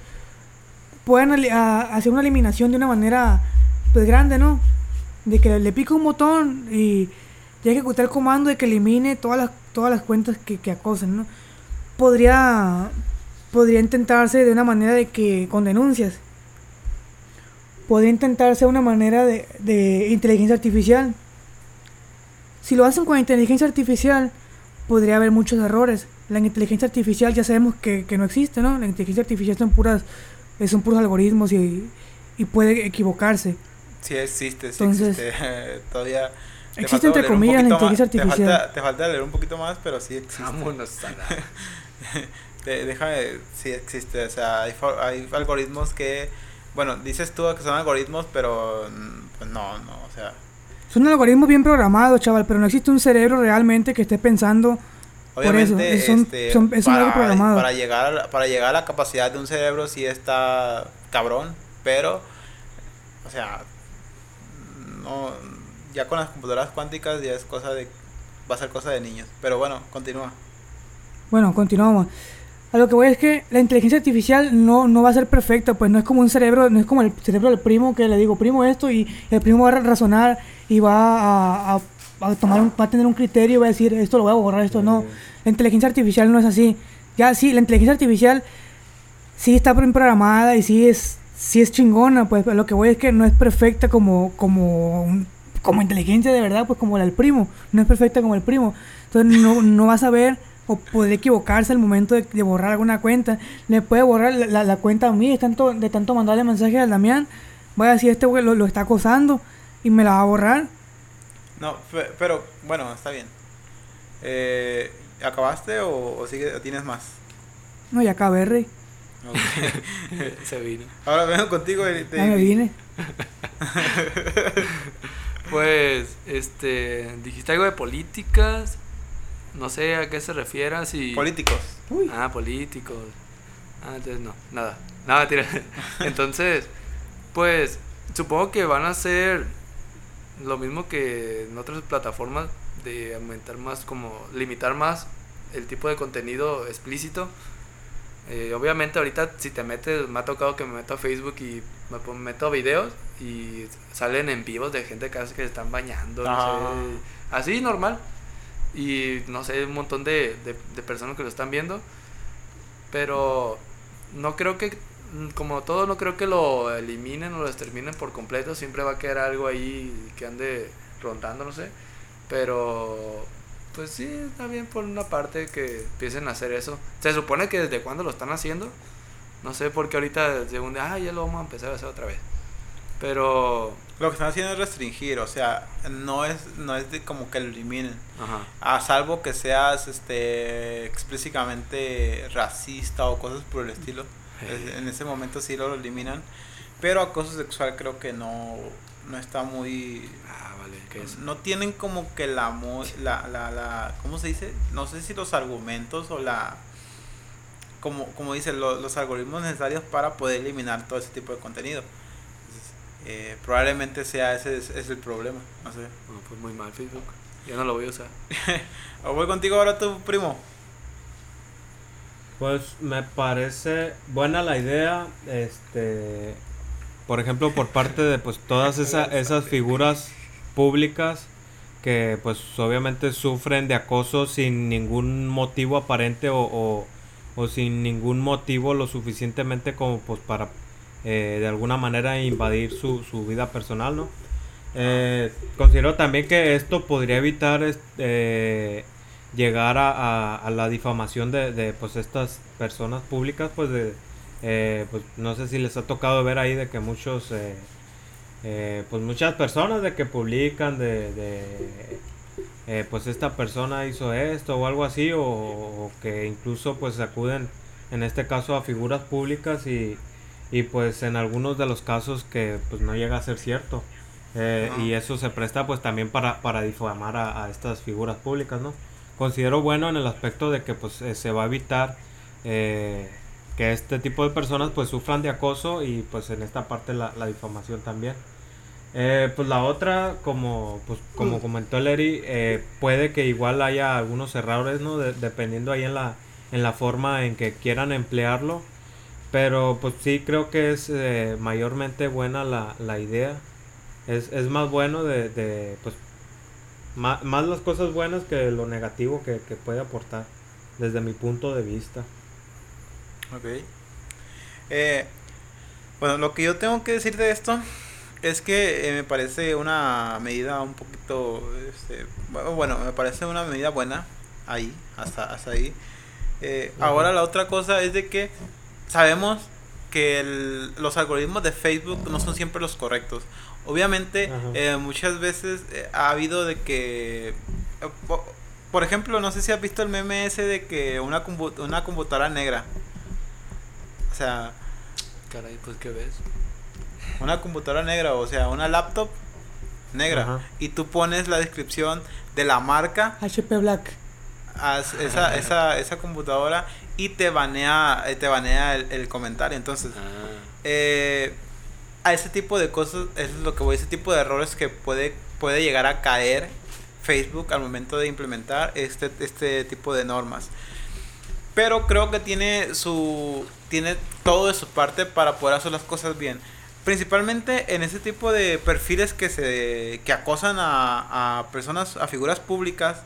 pueden hacer una eliminación de una manera pues grande, ¿no? De que le pica un botón y, y ejecutar el comando de que elimine todas las, todas las cuentas que, que acosen, ¿no? Podría, podría intentarse de una manera de que con denuncias. Podría intentarse una manera de, de inteligencia artificial. Si lo hacen con inteligencia artificial, podría haber muchos errores. La inteligencia artificial ya sabemos que, que no existe, ¿no? La inteligencia artificial son puras son puros algoritmos y, y puede equivocarse. Sí existe, sí existe. Todavía... Existe entre comillas la inteligencia artificial. Te falta, te falta, leer un poquito más, pero sí existe. Vámonos Déjame, sí existe. O sea, hay, hay algoritmos que... Bueno, dices tú que son algoritmos, pero pues no, no, o sea... Son algoritmos bien programados, chaval, pero no existe un cerebro realmente que esté pensando Obviamente, este, para, llegar, para llegar a la capacidad de un cerebro sí está cabrón, pero, o sea, no, ya con las computadoras cuánticas ya es cosa de, va a ser cosa de niños. Pero bueno, continúa. Bueno, continuamos. A lo que voy es que la inteligencia artificial no, no va a ser perfecta, pues no es como un cerebro, no es como el cerebro del primo que le digo, primo esto, y el primo va a razonar y va a va a, tomar va a tener un criterio y va a decir esto lo voy a borrar, esto no. La inteligencia artificial no es así. Ya sí, la inteligencia artificial sí está programada y sí es, sí es chingona, pues lo que voy es que no es perfecta como, como, como inteligencia de verdad, pues como la del primo. No es perfecta como el primo. Entonces no, no vas a ver o puede equivocarse al momento de, borrar alguna cuenta. Le puede borrar la, la, cuenta a mí de tanto, de tanto mandarle mensajes al Damián. Voy a decir, este güey lo, lo está acosando y me la va a borrar no, pero bueno, está bien. Eh, ¿Acabaste o, o, sigue, tienes más? No, ya acabé, Rey. Se vino. Ahora vengo contigo. Y te... me vine. pues, este, dijiste algo de políticas. No sé a qué se refiera. Si... Políticos. Ah, políticos. Ah, entonces no, nada. Nada, tira. Entonces, pues, supongo que van a ser lo mismo que en otras plataformas de aumentar más, como limitar más el tipo de contenido explícito. Eh, obviamente ahorita si te metes, me ha tocado que me meto a Facebook y me meto a videos y salen en vivos de gente que que se están bañando, no sé, así normal. Y no sé, un montón de, de, de personas que lo están viendo. Pero no creo que como todo, no creo que lo eliminen o lo exterminen por completo. Siempre va a quedar algo ahí que ande rondando, no sé. Pero, pues sí, está bien por una parte que empiecen a hacer eso. Se supone que desde cuándo lo están haciendo. No sé por qué ahorita, según, ah, ya lo vamos a empezar a hacer otra vez. Pero... Lo que están haciendo es restringir, o sea, no es, no es de como que lo eliminen. A salvo que seas este explícitamente racista o cosas por el estilo. En ese momento sí lo eliminan. Pero acoso sexual creo que no, no está muy... Ah, vale, ¿qué es? No tienen como que la, la, la, la... ¿Cómo se dice? No sé si los argumentos o la... Como, como dicen, los algoritmos necesarios para poder eliminar todo ese tipo de contenido. Eh, probablemente sea ese es, el problema. No sé. pues muy mal Facebook. Ya no lo voy a usar. o voy contigo ahora tu primo. Pues me parece buena la idea, este, por ejemplo, por parte de pues todas esas figuras públicas que pues obviamente sufren de acoso sin ningún motivo aparente o, o sin ningún motivo lo suficientemente como pues para eh, de alguna manera invadir su, su vida personal, ¿no? Eh, considero también que esto podría evitar este, llegar a, la difamación de, de, pues estas personas públicas, pues de eh, pues no sé si les ha tocado ver ahí de que muchos pues muchas personas de que publican de, de pues esta persona hizo esto o algo así o, o que incluso pues acuden en este caso a figuras públicas y y pues en algunos de los casos que pues no llega a ser cierto. Eh, y eso se presta pues también para, para difamar a, estas figuras públicas, ¿no? Considero bueno en el aspecto de que pues eh, se va a evitar eh, que este tipo de personas pues sufran de acoso y pues en esta parte la, la difamación también. pues la otra, como, pues, como mm. comentó Leri, puede que igual haya algunos errores, ¿no? dependiendo ahí en la, en la forma en que quieran emplearlo. Pero pues sí creo que es eh, mayormente buena la, la idea. Es, es, más bueno de, de pues, más, más, las cosas buenas que lo negativo que, que, puede aportar, desde mi punto de vista. Ok. Eh, bueno, lo que yo tengo que decir de esto es que eh, me parece una medida un poquito, este, bueno, me parece una medida buena ahí, hasta, hasta ahí. Eh, ahora la otra cosa es de que sabemos que los algoritmos de Facebook no son siempre los correctos. Obviamente, eh, muchas veces eh, ha habido de que, eh, por ejemplo, no sé si has visto el meme ese de que una, una computadora negra. O sea... Caray, pues ¿qué ves? Una computadora negra, o sea, una laptop negra. Y tú pones la descripción de la marca. HP Black. Esa, esa, esa computadora y te banea, eh, te banea el, comentario. Entonces, ah. eh, a ese tipo de cosas, es lo que voy, ese tipo de errores que puede, puede llegar a caer Facebook al momento de implementar este, este tipo de normas. Pero creo que tiene su tiene todo de su parte para poder hacer las cosas bien. Principalmente en ese tipo de perfiles que se que acosan a, a personas, a figuras públicas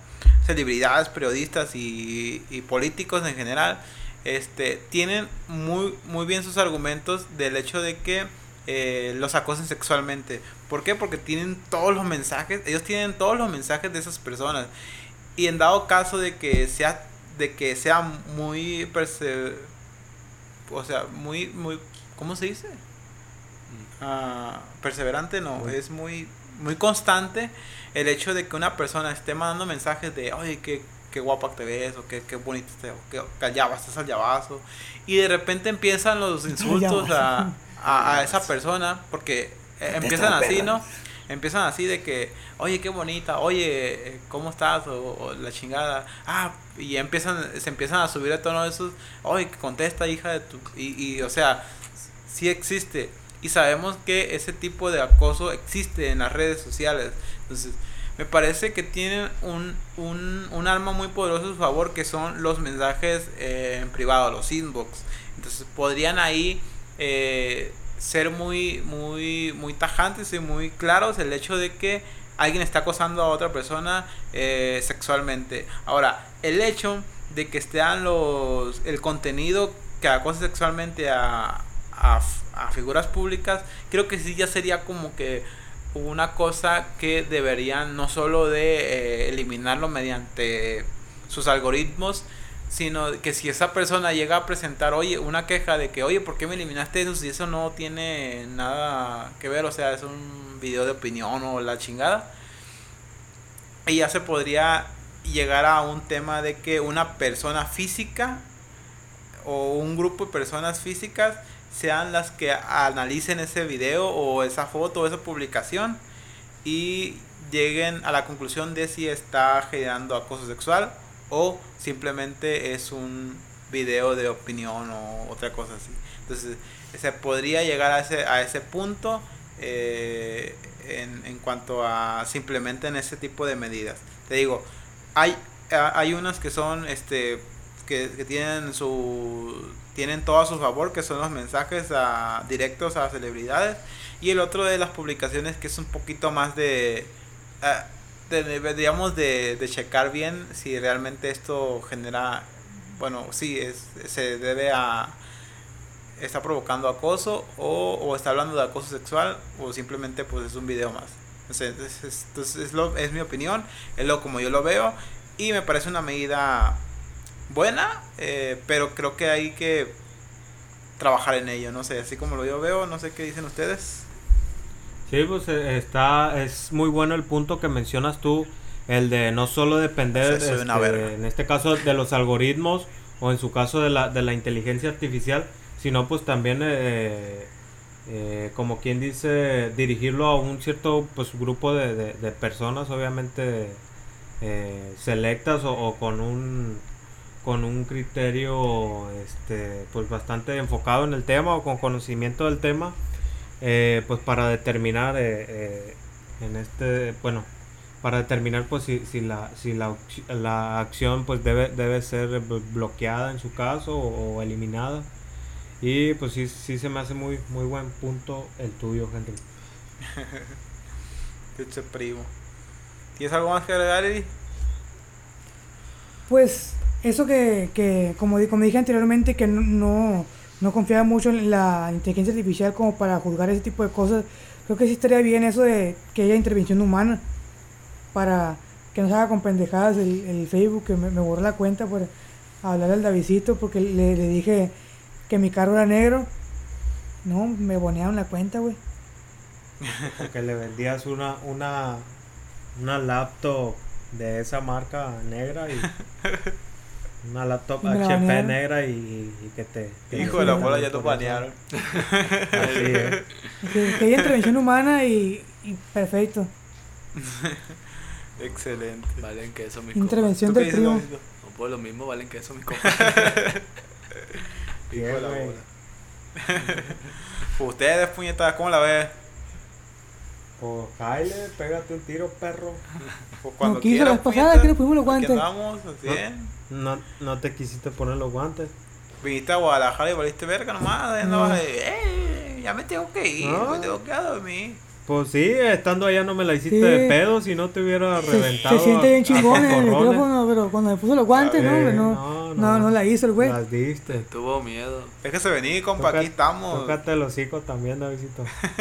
celebridades, periodistas y, políticos en general, este, tienen muy, muy bien sus argumentos del hecho de que eh, los acosen sexualmente. ¿Por qué? Porque tienen todos los mensajes, ellos tienen todos los mensajes de esas personas. Y en dado caso de que sea, de que sea muy, o sea, muy, muy, ¿cómo se dice? Mm. Ah, perseverante, no, es muy, muy constante el hecho de que una persona esté mandando mensajes de, oye, qué, qué guapa te ves, o qué, qué bonito te o qué estás al llavazo, y de repente empiezan los insultos a, a, esa persona, porque eh, empiezan así, ¿no? Empiezan así de que, oye, qué bonita, oye, ¿cómo estás? O, la chingada. Ah, y empiezan, se empiezan a subir a tono de esos, oye, contesta, hija de tu... Y, y, o sea, sí existe. Y sabemos que ese tipo de acoso existe en las redes sociales. Entonces, me parece que tienen un, un, un arma muy poderoso a su favor que son los mensajes eh, en privado, los inbox. Entonces, podrían ahí eh, ser muy, muy, muy tajantes y muy claros el hecho de que alguien está acosando a otra persona eh, sexualmente. Ahora, el hecho de que estén los el contenido que acosa sexualmente a, a, a figuras públicas, creo que sí ya sería como que una cosa que deberían no solo de eh, eliminarlo mediante sus algoritmos, sino que si esa persona llega a presentar, oye, una queja de que, oye, ¿por qué me eliminaste eso si eso no tiene nada que ver? O sea, es un video de opinión o la chingada. Y ya se podría llegar a un tema de que una persona física o un grupo de personas físicas sean las que analicen ese video o esa foto o esa publicación y lleguen a la conclusión de si está generando acoso sexual o simplemente es un video de opinión o otra cosa así. Entonces se podría llegar a ese, a ese punto eh, en, en cuanto a simplemente en ese tipo de medidas. Te digo, hay, hay unas que son este que, que tienen su tienen todo a su favor, que son los mensajes a, directos a celebridades. Y el otro de las publicaciones que es un poquito más de, de digamos, de, de, checar bien si realmente esto genera bueno, sí, es, se debe a está provocando acoso o, o está hablando de acoso sexual o simplemente pues es un video más. Entonces, es, entonces es, lo, es mi opinión, es lo como yo lo veo y me parece una medida buena, eh, pero creo que hay que trabajar en ello, no sé, así como lo yo veo, no sé qué dicen ustedes. Sí, pues eh, está, es muy bueno el punto que mencionas tú, el de no solo depender, este, en este caso, de los algoritmos o en su caso de la, de la inteligencia artificial, sino pues también, eh, eh, como quien dice, dirigirlo a un cierto pues grupo de, de- de personas, obviamente eh, selectas o, o con un con un criterio este pues bastante enfocado en el tema o con conocimiento del tema eh, pues para determinar eh, eh, en este bueno para determinar pues si, si la si la, la acción pues debe debe ser blo- bloqueada en su caso o, o eliminada y pues sí sí se me hace muy muy buen punto el tuyo Henry Ese primo. ¿Tienes algo más que agregar, Eri? Pues eso que, que como, di- como dije anteriormente, que no, no, no confiaba mucho en la inteligencia artificial como para juzgar ese tipo de cosas, creo que sí estaría bien eso de que haya intervención humana para que no se haga con pendejadas el, el Facebook, que me, me borró la cuenta por hablar al Davidito porque le, le dije que mi carro era negro. No, me bonearon la cuenta, güey. porque le vendías una una una laptop de esa marca negra y una laptop me la HP banearon. negra y, y que te que Hijo de la bola, ya te banearon. Así es. Que, que haya intervención humana y, y perfecto. Excelente. Valen que eso, mi Intervención ¿Tú qué del primo. No, pues lo mismo valen que eso, mi compa. Hijo de la bola. Ustedes, puñetadas, ¿cómo la ves? Pues, Kyle, pégate un tiro, perro. Pues cuando No quiso quieras, la vez pasada, puñetas, que nos pusimos los aquí guantes. andamos, así es. No, no te quisiste poner los guantes. Viniste a Guadalajara y valiste verga nomás. No. de, "Eh, ya me tengo que ir, No. me tengo que ir a dormir. Pues sí, estando allá no me la hiciste Sí. de pedo si no te hubiera Se, reventado. se siente a- bien chingón en el micrófono, pero cuando me puso los guantes, no, Eh, no, no, no, no. no, la hizo el güey. Las diste. Tuvo miedo. Déjese venir, compa, Toca- aquí estamos. Tócate el hocico también, Davidito.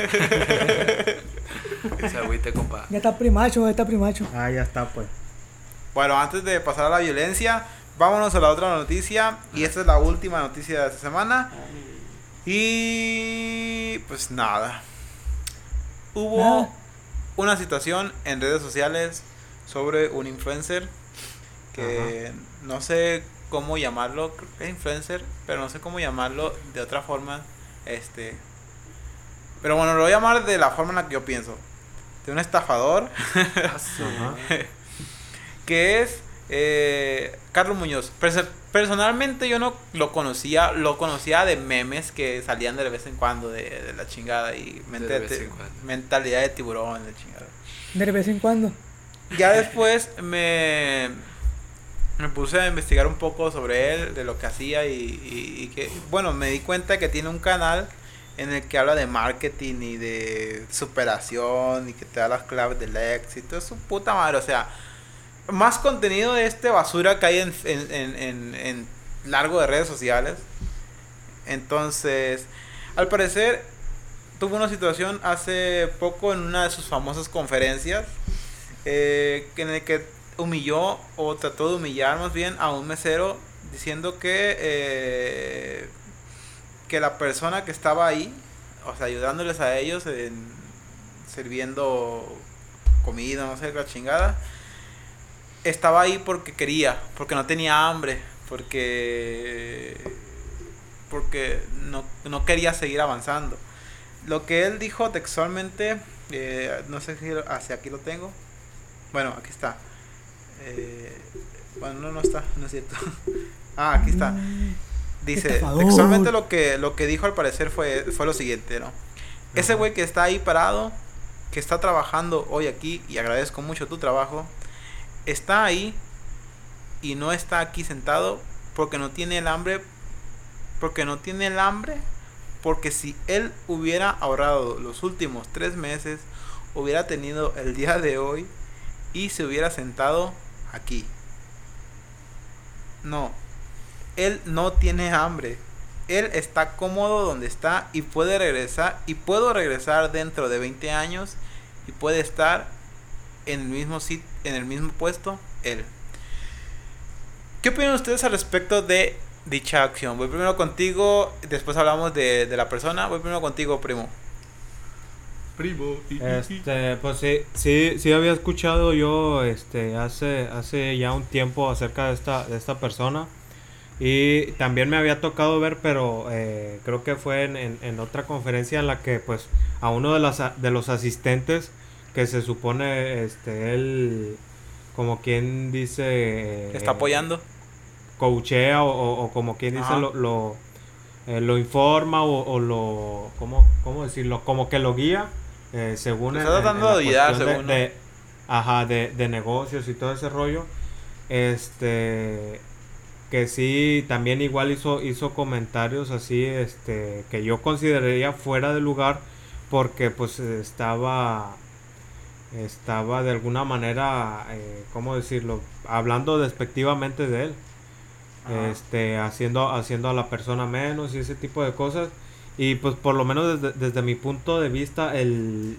Se agüite, compa. Ya está primacho, ya está primacho. Ah, ya está, pues. Bueno, antes de pasar a la violencia, vámonos a la otra noticia. Y esta es la última noticia de esta semana. Y pues nada. Hubo una situación en redes sociales sobre un influencer que no sé cómo llamarlo, creo que es influencer, pero no sé cómo llamarlo de otra forma. Este. Pero bueno, lo voy a llamar de la forma en la que yo pienso. De un estafador. Ajá. que es eh, Carlos Muñoz. Perso- personalmente yo no lo conocía, lo conocía de memes que salían de vez en cuando de, de la chingada y mente De de vez ti- en cuando. mentalidad de tiburón, de chingada. De vez en cuando. Ya después me, me puse a investigar un poco sobre él, de lo que hacía y, y- y que, bueno, me di cuenta que tiene un canal en el que habla de marketing y de superación y que te da las claves del éxito. Es su puta madre, o sea, más contenido de este basura que hay en, en, en, en- largo de redes sociales. Entonces, al parecer, tuvo una situación hace poco en una de sus famosas conferencias eh, en el que humilló o trató de humillar más bien a un mesero diciendo que eh, que la persona que estaba ahí, o sea, ayudándoles a ellos en sirviendo comida, no sé, la chingada, estaba ahí porque quería, porque no tenía hambre, porque porque no, no quería seguir avanzando. Lo que él dijo textualmente, eh, no sé si hacia aquí lo tengo. Bueno, aquí está. Eh, bueno, no, no está, no es cierto. ah, aquí está. Mm, Dice, textualmente lo que, lo que dijo al parecer fue, fue lo siguiente, ¿no? Ese güey que está ahí parado, que está trabajando hoy aquí, y agradezco mucho tu trabajo, está ahí y no está aquí sentado porque no tiene el hambre, porque no tiene el hambre, porque si él hubiera ahorrado los últimos tres meses, hubiera tenido el día de hoy y se hubiera sentado aquí. No. él no tiene hambre. Él está cómodo donde está y puede regresar y puedo regresar dentro de 20 años y puede estar en el mismo sit- en el mismo puesto él. ¿Qué opinan ustedes al respecto de dicha acción? Voy primero contigo, después hablamos de, de la persona. Voy primero contigo, primo. Primo. Este, pues sí, sí, sí había escuchado yo este hace hace ya un tiempo acerca de esta de esta persona y también me había tocado ver, pero eh, creo que fue en, en- en otra conferencia en la que pues a uno de los a- de los asistentes que se supone este él como quien dice ¿Está apoyando? coachea o, o- o como quien dice lo, lo, eh, lo informa o, o lo ¿cómo, cómo decirlo como que lo guía eh, según está tratando de guiar, cuestión según, ajá de, de negocios y todo ese rollo. Este que sí también igual hizo hizo comentarios así este que yo consideraría fuera de lugar porque pues estaba estaba de alguna manera eh, cómo decirlo hablando despectivamente de él. Ajá. este haciendo haciendo a la persona menos y ese tipo de cosas. Y pues por lo menos desde, desde mi punto de vista el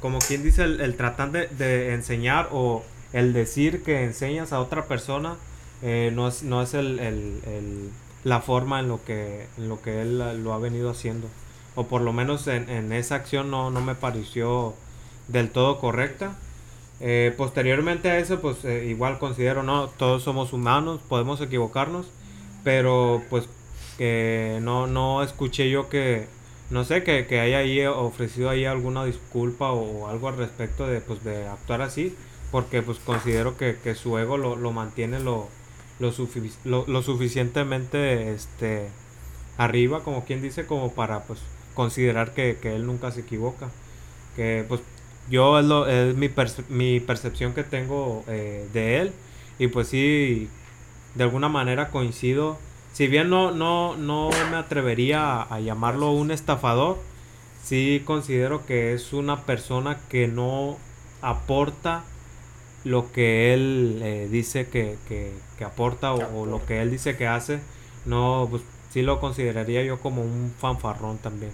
como quien dice el, el tratar de, de enseñar o el decir que enseñas a otra persona eh, no es no es el, el- el- la forma en lo que en lo que él lo ha venido haciendo. O por lo menos en, en esa acción no, no me pareció del todo correcta eh, posteriormente a eso, pues eh, igual considero, no, todos somos humanos, podemos equivocarnos, pero pues que no, no escuché yo que, no sé, que, que haya ahí ofrecido ahí alguna disculpa o, algo al respecto de, pues, de actuar así, porque pues considero que, que su ego lo, lo mantiene lo, lo, lo, lo suficientemente este, arriba, como quien dice, como para pues considerar que, que él nunca se equivoca. Que pues yo es, lo, es mi, perce- mi percepción que tengo eh, de él y pues sí, de alguna manera coincido. Si bien no, no, no me atrevería a, a llamarlo un estafador, sí considero que es una persona que no aporta lo que él eh, dice que, que- que aporta o, o lo que él dice que hace. No, pues sí lo consideraría yo como un fanfarrón también.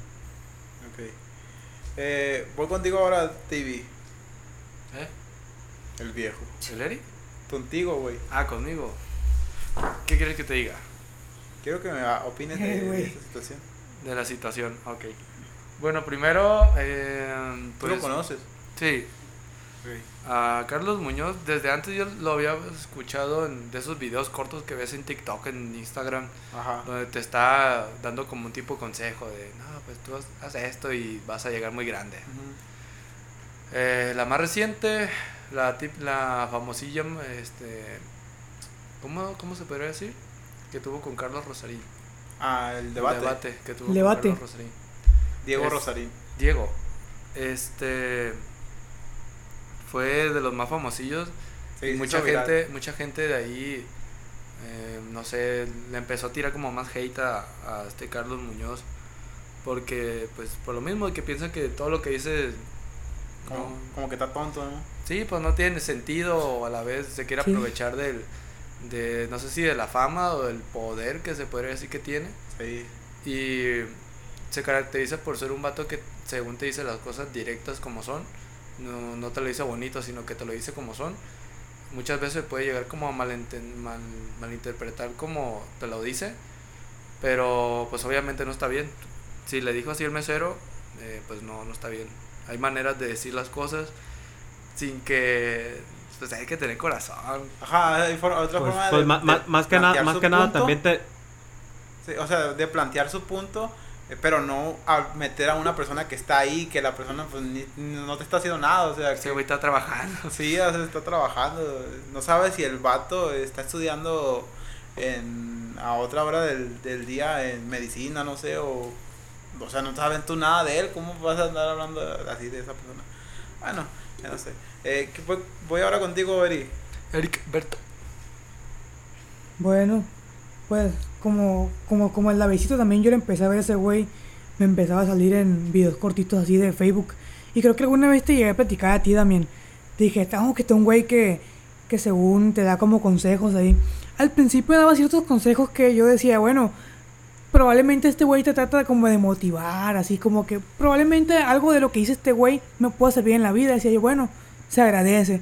Eh, voy contigo ahora, TV. ¿Eh? El viejo. ¿El Eri? Contigo, güey. Ah, conmigo. ¿Qué quieres que te diga? Quiero que me opines de, de esta situación. De la situación, ok. Bueno, primero, eh, ¿Tú pues, lo conoces? Sí, a Carlos Muñoz, desde antes yo lo había escuchado en de esos videos cortos que ves en TikTok, en Instagram, Ajá. donde te está dando como un tipo consejo de, no, pues tú haz- esto y vas a llegar muy grande. Eh, la más reciente, la, tip- la famosilla, este, ¿cómo, ¿cómo se podría decir? Que tuvo con Carlos Rosarín. Ah, el debate. El debate que tuvo Debate. con Carlos Rosarín. Diego Es- Rosarín. Diego, este fue de los más famosillos Sí, y mucha viral. gente, mucha gente de ahí, eh, no sé, le empezó a tirar como más hate a, a este Carlos Muñoz, porque pues por lo mismo que piensan que todo lo que dice, Como, no- como que está tonto, ¿no? sí, pues no tiene sentido o a la vez se quiere Sí. aprovechar del, de, no sé si de la fama o del poder que se podría decir que tiene. Sí. Y se caracteriza por ser un vato que según te dice las cosas directas como son. No, no te lo dice bonito, sino que te lo dice como son. Muchas veces puede llegar como a malenten- mal, malinterpretar como te lo dice. Pero pues obviamente no está bien. Si le dijo así el mesero, eh, pues no, no está bien. Hay maneras de decir las cosas sin que... Pues hay que tener corazón. Ajá, hay for- otra Pues, forma pues, de, de más que nada, plantear más su que nada punto. también te, Sí, o sea, de plantear su punto, pero no a meter a una persona que está ahí, que la persona pues ni- no te está haciendo nada, o sea, que güey está trabajando. sí, o sea, está trabajando, no sabe si el vato está estudiando en, a otra hora del, del día en medicina, no sé, o, o sea, no sabes tú nada de él, ¿cómo vas a andar hablando así de esa persona? Bueno, ya no sé. Eh, ¿qué voy, voy ahora contigo, Eri. Eric Berto. Bueno, pues como, como, como el lavecito también yo le empecé a ver a ese güey, me empezaba a salir en videos cortitos así de Facebook. Y creo que alguna vez te llegué a platicar a ti también. Te dije, estamos que está un güey que, que según te da como consejos ahí. al principio daba ciertos consejos que yo decía, bueno, probablemente este güey te trata como de motivar, así como que probablemente algo de lo que hice este güey me pueda servir en la vida. Decía yo, bueno, se agradece.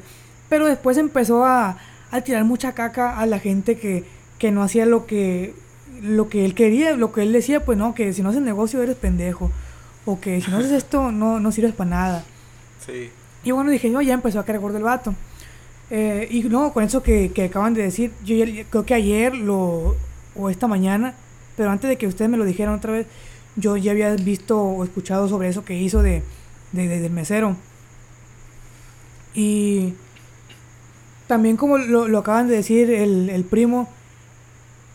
Pero después empezó a, a tirar mucha caca a la gente que, que no hacía lo que, lo que él quería, lo que él decía, pues no, que si no haces negocio eres pendejo. O que si no haces esto no, no sirves para nada. Sí. Y bueno, dije, no, ya empezó a caer gordo el vato. Eh, y no, con eso que, que acaban de decir, yo ya- creo que ayer lo, o esta mañana, pero antes de que ustedes me lo dijeran otra vez, yo ya había visto o escuchado sobre eso que hizo de, de- de- del mesero. Y también como lo, lo acaban de decir el, el primo,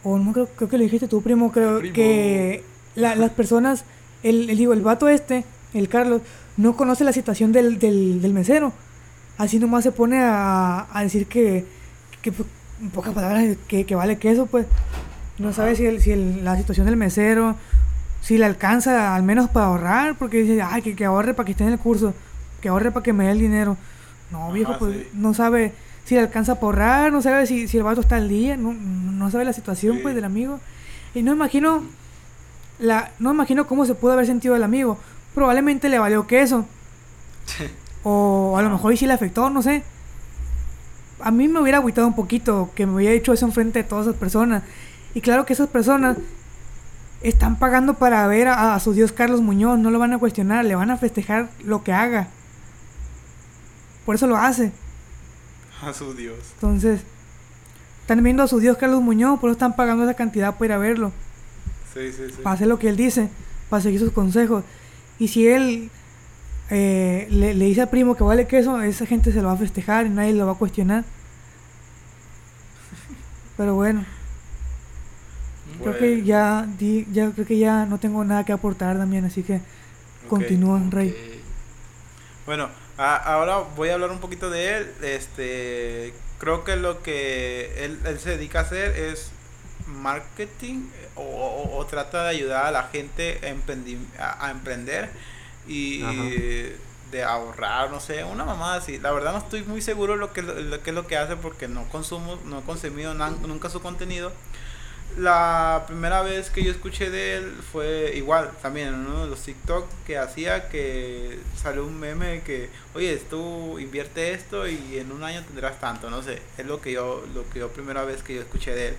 o no creo, creo que lo dijiste tú, primo, creo Primo. que la- las personas, el, el, digo, el vato este, el Carlos, no conoce la situación del, del, del mesero. Así nomás se pone a, a decir que, que, pues, en pocas palabras, que, que vale queso, pues. No sabe si, el, si el- la situación del mesero, si le alcanza al menos para ahorrar, porque dice, ay, que, que ahorre para que esté en el curso, que ahorre para que me dé el dinero. No, viejo, Ajá, pues sí. no sabe si le alcanza para ahorrar, no sabe si, si el vato está al día, no, no sabe la situación, Sí. pues, del amigo. Y no imagino, la, no imagino cómo se pudo haber sentido el amigo. Probablemente le valió queso. O a lo mejor y sí le afectó, no sé. A mí me hubiera agüitado un poquito que me hubiera dicho eso enfrente de todas esas personas. Y claro que esas personas están pagando para ver a, a su Dios Carlos Muñoz, no lo van a cuestionar, le van a festejar lo que haga. Por eso lo hace. A su Dios. Entonces, están viendo a su Dios Carlos Muñoz, por eso están pagando esa cantidad para ir a verlo. Sí, sí, sí. para hacer lo que él dice, para seguir sus consejos. Y si él eh, le, le dice al primo que vale queso, esa gente se lo va a festejar y nadie lo va a cuestionar. Pero bueno, creo que ya, di- ya creo que ya no tengo nada que aportar, Damián, así que ok. continúa, Rey. Bueno, a- ahora voy a hablar un poquito de él. Este, creo que lo que él, él se dedica a hacer es marketing o, o- o trata de ayudar a la gente a, emprendi- a- a emprender y Ajá. de ahorrar, no sé, una mamada así. La verdad no estoy muy seguro lo que, lo que es lo que hace porque no consumo, no he consumido nunca su contenido. La primera vez que yo escuché de él fue igual, también en uno de los TikTok que hacía que salió un meme que, oye, tú invierte esto y en un año tendrás tanto, no sé, es lo que yo, lo que yo primera vez que yo escuché de él.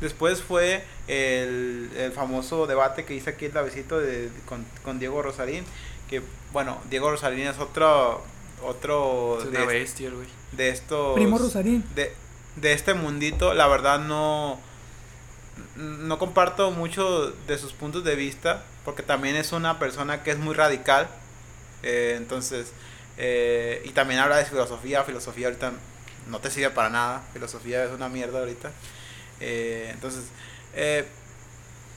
Después fue el, el famoso debate que hice aquí el Lavecito de, con, con Diego Rosarín, que bueno, Diego Rosarín es otro, otro Es de, una bestia, el güey. de estos Primo Rosarín. de, de este mundito, la verdad no no comparto mucho de sus puntos de vista, porque también es una persona que es muy radical, eh, entonces, eh, y también habla de filosofía, filosofía ahorita no te sirve para nada, filosofía es una mierda ahorita, eh, entonces, eh,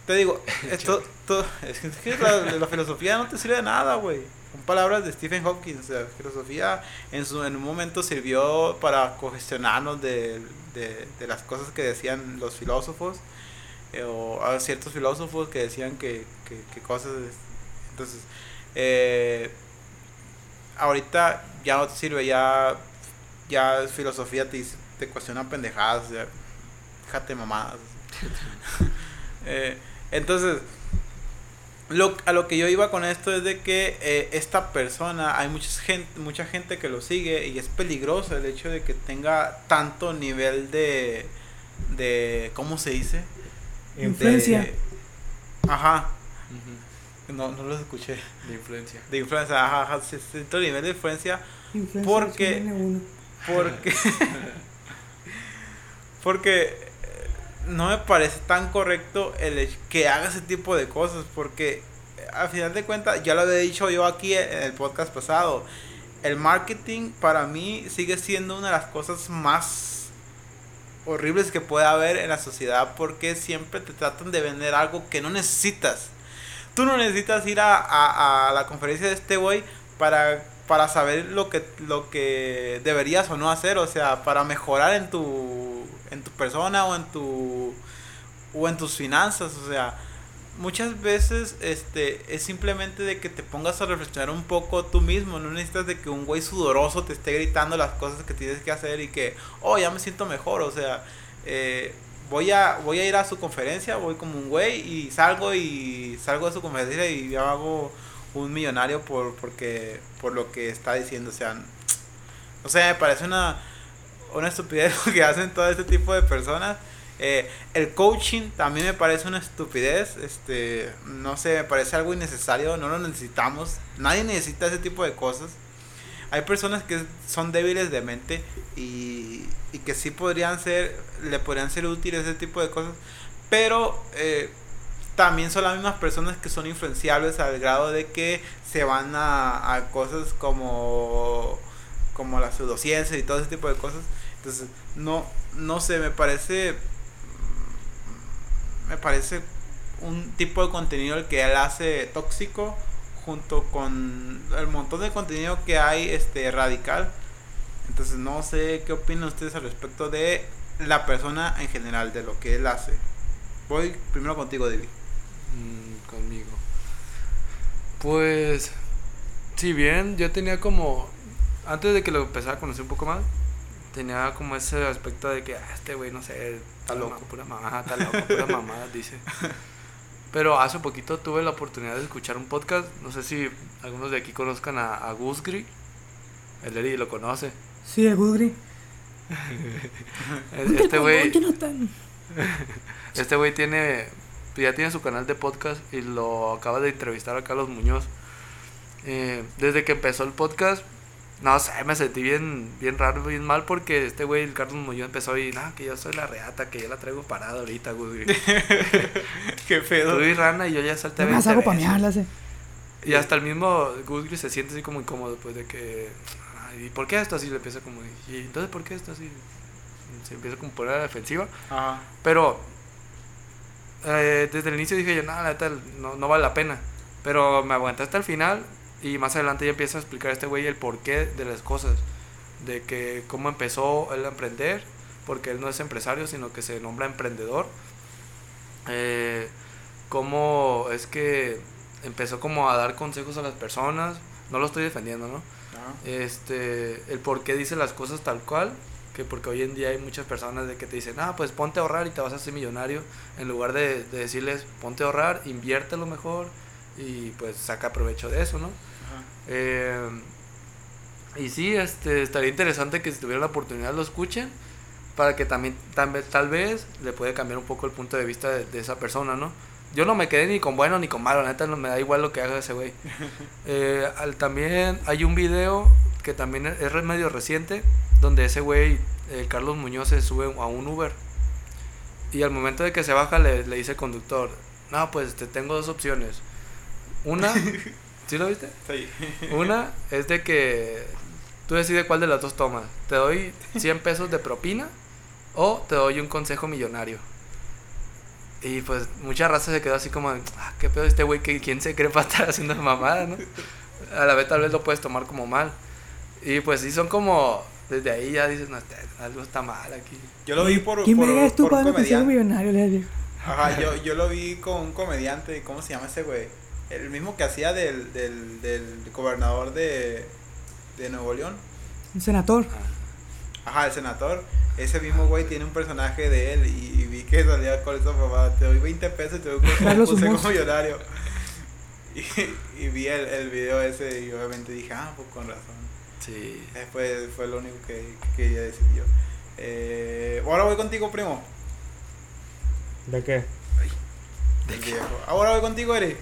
te digo, esto, todo- es que, la, la filosofía no te sirve de nada, güey. Son palabras de Stephen Hawking. O sea, filosofía en, su, en un momento sirvió para cogestionarnos de, de, de las cosas que decían los filósofos. Eh, o a ciertos filósofos que decían que, que, cosas. Entonces, eh, ahorita ya no te sirve, ya, ya filosofía te, te cuestiona pendejadas. Ya, déjate mamadas. Eh, entonces, lo, a lo que yo iba con esto es de que esta persona, hay mucha gente, mucha gente que lo sigue y es peligroso el hecho de que tenga tanto nivel de, de ¿cómo se dice? Influencia. De- ajá, no, no lo escuché. De influencia. De influencia, ajá, ajá, sí, cierto nivel de influencia Influencia Porque- N1. porque porque eh, no me parece tan correcto el hecho que haga ese tipo de cosas porque eh, al final de cuentas ya lo había dicho yo aquí en el podcast pasado el marketing para mí sigue siendo una de las cosas más horribles que puede haber en la sociedad porque siempre te tratan de vender algo que no necesitas. Tú no necesitas ir a, a- la conferencia de este güey para, para saber lo que, lo que deberías o no hacer, o sea, para mejorar en tu, en tu persona o en tu o en tus finanzas, o sea, muchas veces este es simplemente de que te pongas a reflexionar un poco tú mismo, no necesitas de que un güey sudoroso te esté gritando las cosas que tienes que hacer y que, oh, ya me siento mejor, o sea, eh, voy a voy a ir a su conferencia, voy como un güey y salgo y salgo de su conferencia y yo hago un millonario por porque por lo que está diciendo, o sea, o sea, me parece una una estupidez lo que hacen todo este tipo de personas. Eh, el coaching también me parece una estupidez, este, no sé, me parece algo innecesario, no lo necesitamos, nadie necesita ese tipo de cosas. Hay personas que son débiles de mente y, y que sí podrían ser, le podrían ser útiles ese tipo de cosas, pero eh, también son las mismas personas que son influenciables al grado de que se van a, a cosas como, como la pseudociencia y todo ese tipo de cosas. Entonces, no, no sé, me parece me parece un tipo de contenido el que él hace tóxico junto con el montón de contenido que hay este radical. Entonces no sé qué opinan ustedes al respecto de la persona en general, de lo que él hace. Voy primero contigo, David. Mm, conmigo. Pues, si bien yo tenía como, antes de que lo empezara a conocer un poco más, tenía como ese aspecto de que, ah, este güey, no sé, está loco, pura mamá, está loco, pura mamá, dice. Pero hace poquito tuve la oportunidad de escuchar un podcast, no sé si algunos de aquí conozcan a, a Gusgri, el Eri lo conoce. Sí, el Gudri. Este güey, este güey tiene, ya tiene su canal de podcast y lo acaba de entrevistar a Carlos Muñoz. Eh, desde que empezó el podcast, no sé, me sentí bien, bien raro, bien mal porque este güey, el Carlos Muñoz, empezó y no, que yo soy la reata, que yo la traigo parada ahorita, güey. qué pedo. Tú y rana y yo ya salté a 20 hago mearla, sí. Y hasta el mismo Gusgri se siente así como incómodo, pues de que. "Ay, ¿Y por qué esto así? Le empieza como. ¿Y entonces por qué esto así? Se empieza como a la defensiva. Ajá. Pero. eh, desde el inicio dije yo, nada, la neta, no, no vale la pena. Pero me aguanté hasta el final. Y más adelante ya empieza a explicar a este güey el porqué de las cosas. De que cómo empezó él a emprender. Porque él no es empresario, sino que se nombra emprendedor. Eh, cómo es que empezó como a dar consejos a las personas. No lo estoy defendiendo, ¿no? Ajá. este el por qué dice las cosas tal cual que porque hoy en día hay muchas personas de que te dicen ah pues ponte a ahorrar y te vas a hacer millonario en lugar de, de decirles ponte a ahorrar inviértelo mejor y pues saca provecho de eso no. Eh, y sí este estaría interesante que si tuvieran la oportunidad lo escuchen para que también tal vez, tal vez le puede cambiar un poco el punto de vista de, de esa persona no yo no me quedé ni con bueno ni con malo, la neta no me da igual lo que haga ese güey. Eh, al- también hay un video que también es medio reciente, donde ese güey, eh, Carlos Muñoz, se sube a un Uber. Y al momento de que se baja le, le dice el conductor, no, pues te tengo dos opciones. Una, ¿sí lo viste? Sí. Una es de que tú decides cuál de las dos tomas. Te doy 100 pesos de propina o te doy un consejo millonario. Y pues mucha raza se quedó así como, ah, qué pedo este güey, que ¿quién se cree para estar haciendo mamada, no? A la vez tal vez lo puedes tomar como mal. Y pues sí son como, desde ahí ya dices, no, este- algo está mal aquí. Yo lo vi por, ¿Quién por, verga es tú por un comediante. millonario? Le digo. Ajá, yo, yo lo vi con un comediante, ¿cómo se llama ese güey? El mismo que hacía del, del, del gobernador de, de Nuevo León. Un senador. Ajá, el senador. Ese mismo güey tiene un personaje de él y, y vi que salía con esa mamá. Te doy 20 pesos y te doy un consejo- Humos. millonario. Y, y vi el, el video ese y obviamente dije, ah, pues con razón. Sí. Después fue lo único que, que quería decir yo. Eh, ahora voy contigo, primo. ¿De qué? El viejo. Ahora voy contigo, Eri.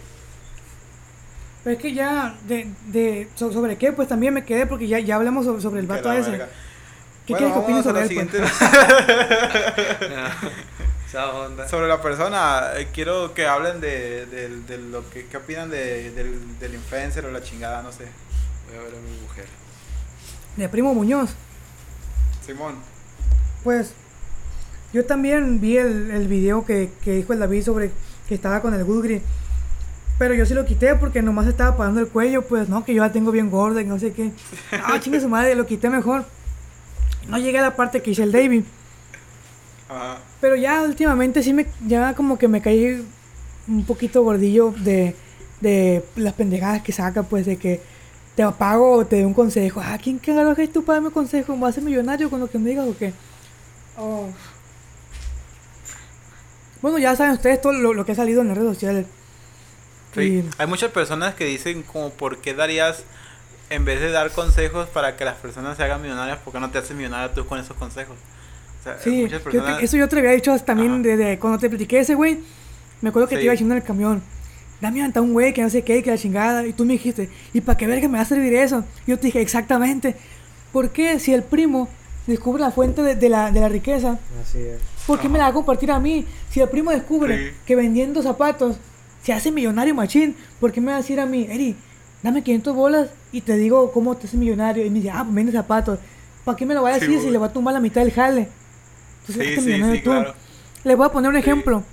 Pero es que ya, de, de, so- ¿sobre qué? Pues también me quedé porque ya, ya hablamos sobre, sobre el vato ese. verga. ¿Qué Bueno, quieres que opine sobre la él? pues? siguiente. Onda. Sobre la persona, eh, quiero que hablen de, de- de lo que qué opinan de, del, del influencer o la chingada, no sé. Voy a ver a mi mujer. De Primo Muñoz. Simón. Pues yo también vi el, el video que, que dijo el David sobre que estaba con el Gudgri. Pero yo sí lo quité porque nomás estaba parando el cuello, pues no, que yo la tengo bien gorda y no sé qué. Ah, chingue su madre, lo quité mejor. No llegué a la parte que hice el David. Ajá. Pero ya últimamente sí me, ya como que me caí un poquito gordillo de, de las pendejadas que saca, pues de que te pago o te doy un consejo. Ah, ¿quién carajo es tú para darme consejo? ¿Vas a ser millonario con lo que me digas o qué? Oh. Bueno, ya saben ustedes todo lo, lo que ha salido en las redes sociales. Sí, Hay muchas personas que dicen como por qué darías, en vez de dar consejos para que las personas se hagan millonarias, ¿por qué no te haces millonario tú con esos consejos? O sea, Sí, muchas yo te- eso yo te lo había dicho también Ajá. desde cuando te platiqué ese güey. Me acuerdo que Sí. te iba diciendo en el camión. Dame anta un güey que no sé qué, que la chingada. Y tú me dijiste, ¿y para qué verga me va a servir eso? Y yo te dije, exactamente. ¿Por qué si el primo descubre la fuente de, de la, de la riqueza, Así es. ¿por qué me la va a compartir a mí? Si el primo descubre Sí. que vendiendo zapatos se hace millonario machín, ¿por qué me va a decir a mí, Eri, dame 500 bolas y te digo cómo te haces millonario? Y me dice, ah, pues vende zapatos. ¿Para qué me lo va a Sí, decir si güey. le va a tumbar la mitad del jale? Entonces, Sí, sí, millonario sí, tú. claro. Les voy a poner un Sí. ejemplo.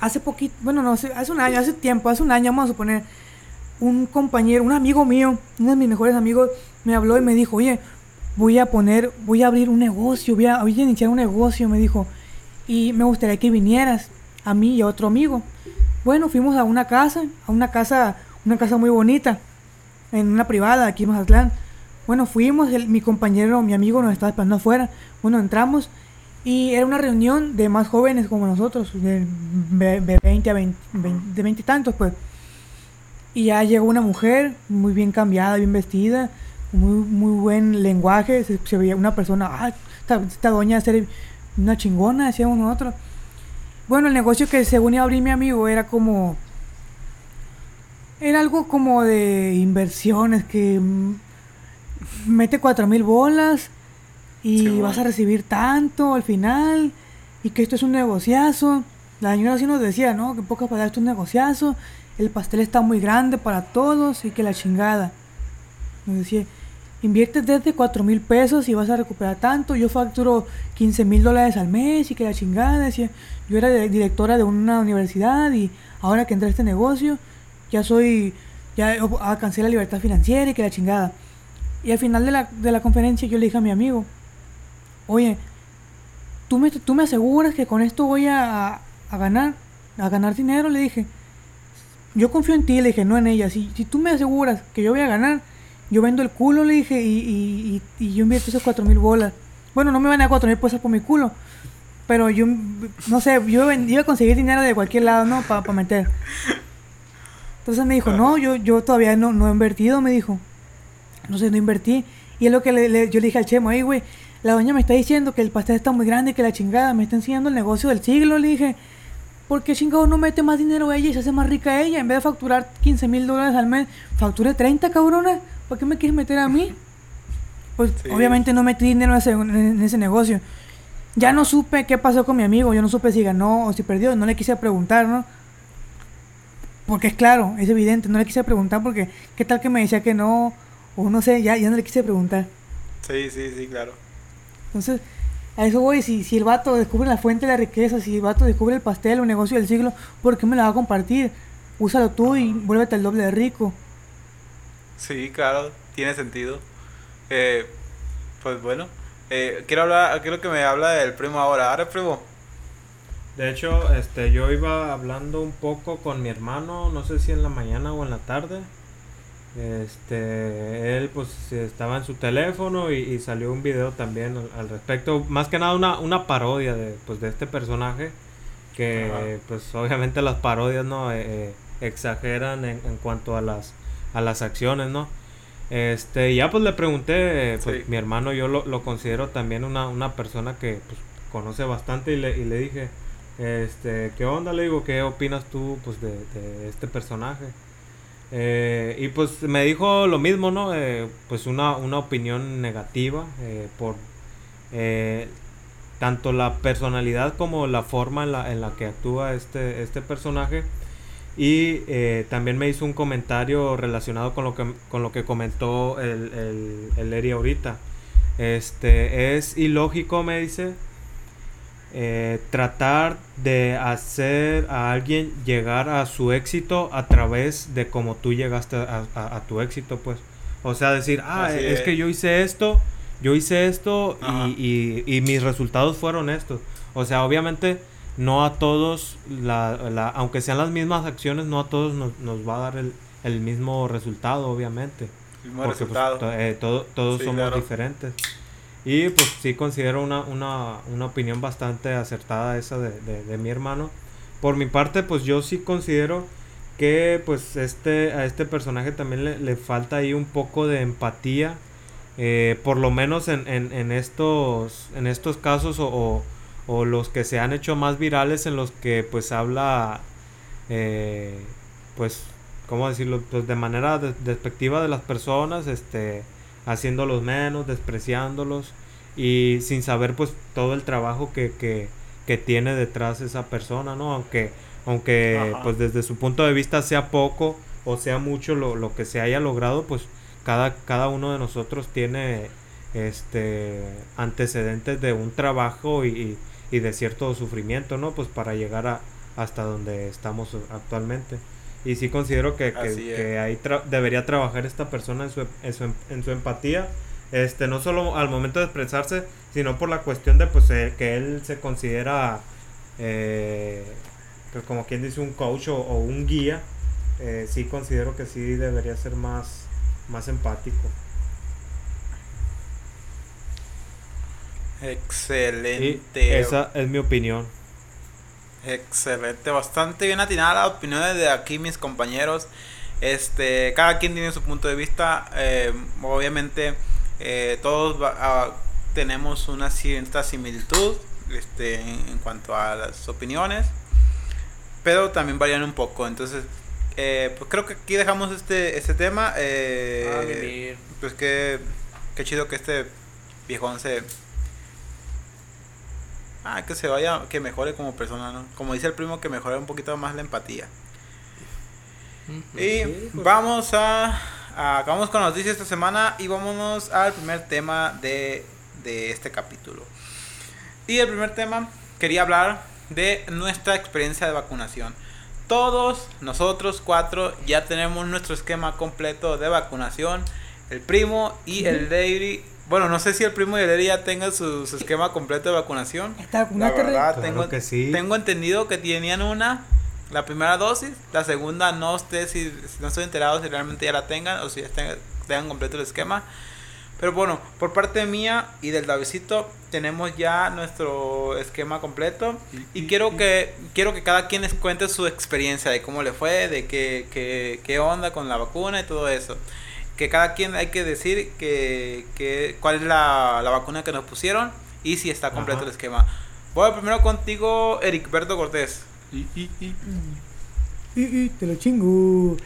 Hace poquito, bueno, no sé, hace un año, hace tiempo, hace un año, vamos a suponer, un compañero, un amigo mío, uno de mis mejores amigos, me habló y me dijo, oye, voy a poner, voy a abrir un negocio, voy a, voy a iniciar un negocio, me dijo, y me gustaría que vinieras a mí y a otro amigo. Bueno, fuimos a una casa, a una casa, una casa muy bonita, en una privada aquí en Mazatlán. Bueno, fuimos, el- mi compañero, mi amigo nos estaba esperando afuera. Bueno, entramos y era una reunión de más jóvenes como nosotros, de, de 20 a 20, 20 de 20 y tantos, pues. Y ya llegó una mujer muy bien cambiada, bien vestida, muy, muy buen lenguaje. Se, se veía una persona, ah, esta, esta doña ser una chingona, decíamos nosotros. Bueno, el negocio que según iba a abrir mi amigo era como. Era algo como de inversiones que mm, mete cuatro mil bolas y Sí, vas a recibir tanto al final y que esto es un negociazo. La señora sí nos decía, ¿no? Que pocas palabras esto es un negociazo, el pastel está muy grande para todos y que la chingada. Nos decía, inviertes desde cuatro mil pesos y vas a recuperar tanto. Yo facturo 15 mil dólares al mes y que la chingada. Decía, yo era directora de una universidad y ahora que entré a este negocio, ya soy, ya alcancé la libertad financiera y que la chingada. Y al final de la, de la conferencia yo le dije a mi amigo, oye, ¿tú me, tú me aseguras que con esto voy a, a ganar, a ganar dinero? Le dije, yo confío en ti, le dije, no en ella. Si, si tú me aseguras que yo voy a ganar, yo vendo el culo, le dije, y, y, y, y yo invierto esas cuatro mil bolas. Bueno, no me van a cuatro mil pesos por mi culo. Pero yo, no sé, yo iba a conseguir dinero de cualquier lado, ¿no? Para meter. Entonces me dijo, no, yo, yo todavía no, no he invertido, me dijo. No sé, no invertí. Y es lo que le, le- yo le dije al chemo, ahí, güey, la doña me está diciendo que el pastel está muy grande, que la chingada, me está enseñando el negocio del siglo, le dije. ¿Por qué chingado no mete más dinero ella y se hace más rica ella? En vez de facturar 15 mil dólares al mes, facture 30, cabrona. ¿Por qué me quieres meter a mí? Pues Sí. obviamente no metí dinero en ese, en ese negocio. Ya no supe qué pasó con mi amigo, yo no supe si ganó o si perdió, no le quise preguntar, ¿no? Porque es claro, es evidente, no le quise preguntar porque qué tal que me decía que no, o no sé, ya, ya no le quise preguntar. Sí, sí, sí, claro. Entonces, a eso voy, si, si el vato descubre la fuente de la riqueza, si el vato descubre el pastel o el negocio del siglo, ¿por qué me lo va a compartir? Úsalo tú y vuélvete el doble de rico. Sí, claro, tiene sentido. Eh, pues bueno, eh, quiero hablar, quiero que me habla del primo ahora. Ahora, primo. De hecho, este, yo iba hablando un poco con mi hermano, no sé si en la mañana o en la tarde. Este, él pues estaba en su teléfono y, y salió un video también al, al respecto. Más que nada una, una parodia de, pues, de este personaje. Que Ajá. pues obviamente las parodias no Eh, eh, exageran en, en cuanto a las, a las acciones, ¿no? Este, ya pues le pregunté, pues Sí. mi hermano yo lo, lo considero también una, una persona que pues, conoce bastante y le, y le dije, este, ¿qué onda? Le digo, ¿qué opinas tú pues de, de este personaje? Eh, y pues me dijo lo mismo, ¿no? Eh, pues una, una opinión negativa eh, por tanto la personalidad como la forma en la, en la que actúa este, este personaje. Y eh, también me hizo un comentario relacionado con lo que, con lo que comentó el, el, el Eri ahorita. Este, es ilógico, me dice, eh, tratar de hacer a alguien llegar a su éxito a través de cómo tú llegaste a, a- a tu éxito, pues. O sea, decir, ah, es es. que yo hice esto, yo hice esto y- y mis resultados fueron estos. O sea, obviamente no a todos, la, la- aunque sean las mismas acciones, no a todos nos, nos va a dar el, el mismo resultado, obviamente. Mismo Porque, pues, resultado. eh, todo- todos Sí, somos claro. diferentes. Y pues sí considero una, una, una opinión bastante acertada esa de, de- de mi hermano. por mi parte, pues yo sí considero que pues este a este personaje también le, le falta ahí un poco de empatía. eh, por lo menos en, en, en estos en estos casos o, o- o los que se han hecho más virales en los que pues habla eh, pues cómo decirlo pues de manera de- despectiva de las personas este haciéndolos menos despreciándolos y sin saber pues todo el trabajo que, que, que tiene detrás esa persona no aunque aunque Ajá. pues desde su punto de vista sea poco o sea mucho lo, lo que se haya logrado pues cada cada uno de nosotros tiene este antecedentes de un trabajo y, y- y de cierto sufrimiento no pues para llegar a hasta donde estamos actualmente. Y sí considero que, que, ahí tra- debería trabajar esta persona en su, en su, en su empatía este no solo al momento de expresarse sino por la cuestión de pues eh, que él se considera eh, pues, como quien dice un coach o, o un guía eh, sí considero que sí debería ser más más empático y Excelente. esa es mi opinión Excelente, bastante bien atinada la opiniones de aquí mis compañeros. Este, cada quien tiene su punto de vista. eh, obviamente, eh, todos va- ah, tenemos una cierta similitud este, en, en cuanto a las opiniones, pero también varían un poco. Entonces, eh, pues creo que aquí dejamos este, este tema. pues qué, qué chido que este viejón se. Ah, que se vaya, que mejore como persona, ¿no? Como dice el primo, que mejore un poquito más la empatía. Y pues. vamos a, a- Acabamos con noticias esta semana y vámonos al primer tema de, de este capítulo. Y el primer tema, quería hablar de nuestra experiencia de vacunación. Todos nosotros cuatro ya tenemos nuestro esquema completo de vacunación. El primo y el Lady. Bueno, no sé si el primo y el Lady ya tengan su, su esquema completo de vacunación. Está La verdad, Claro tengo, que sí. tengo entendido que tenían una, la primera dosis, la segunda no sé si no estoy enterado si realmente ya la tengan o si ya tengan, tengan completo el esquema. Pero bueno, por parte mía y del Davidcito tenemos ya nuestro esquema completo y quiero que quiero que cada quien les cuente su experiencia de cómo le fue, de qué, qué, qué onda con la vacuna y todo eso. Que cada quien hay que decir que, que cuál es la, la vacuna que nos pusieron y si está completo Ajá. el esquema. Voy primero contigo, Eric Berto Cortés. Y, y, y. Y, y, te lo chingo.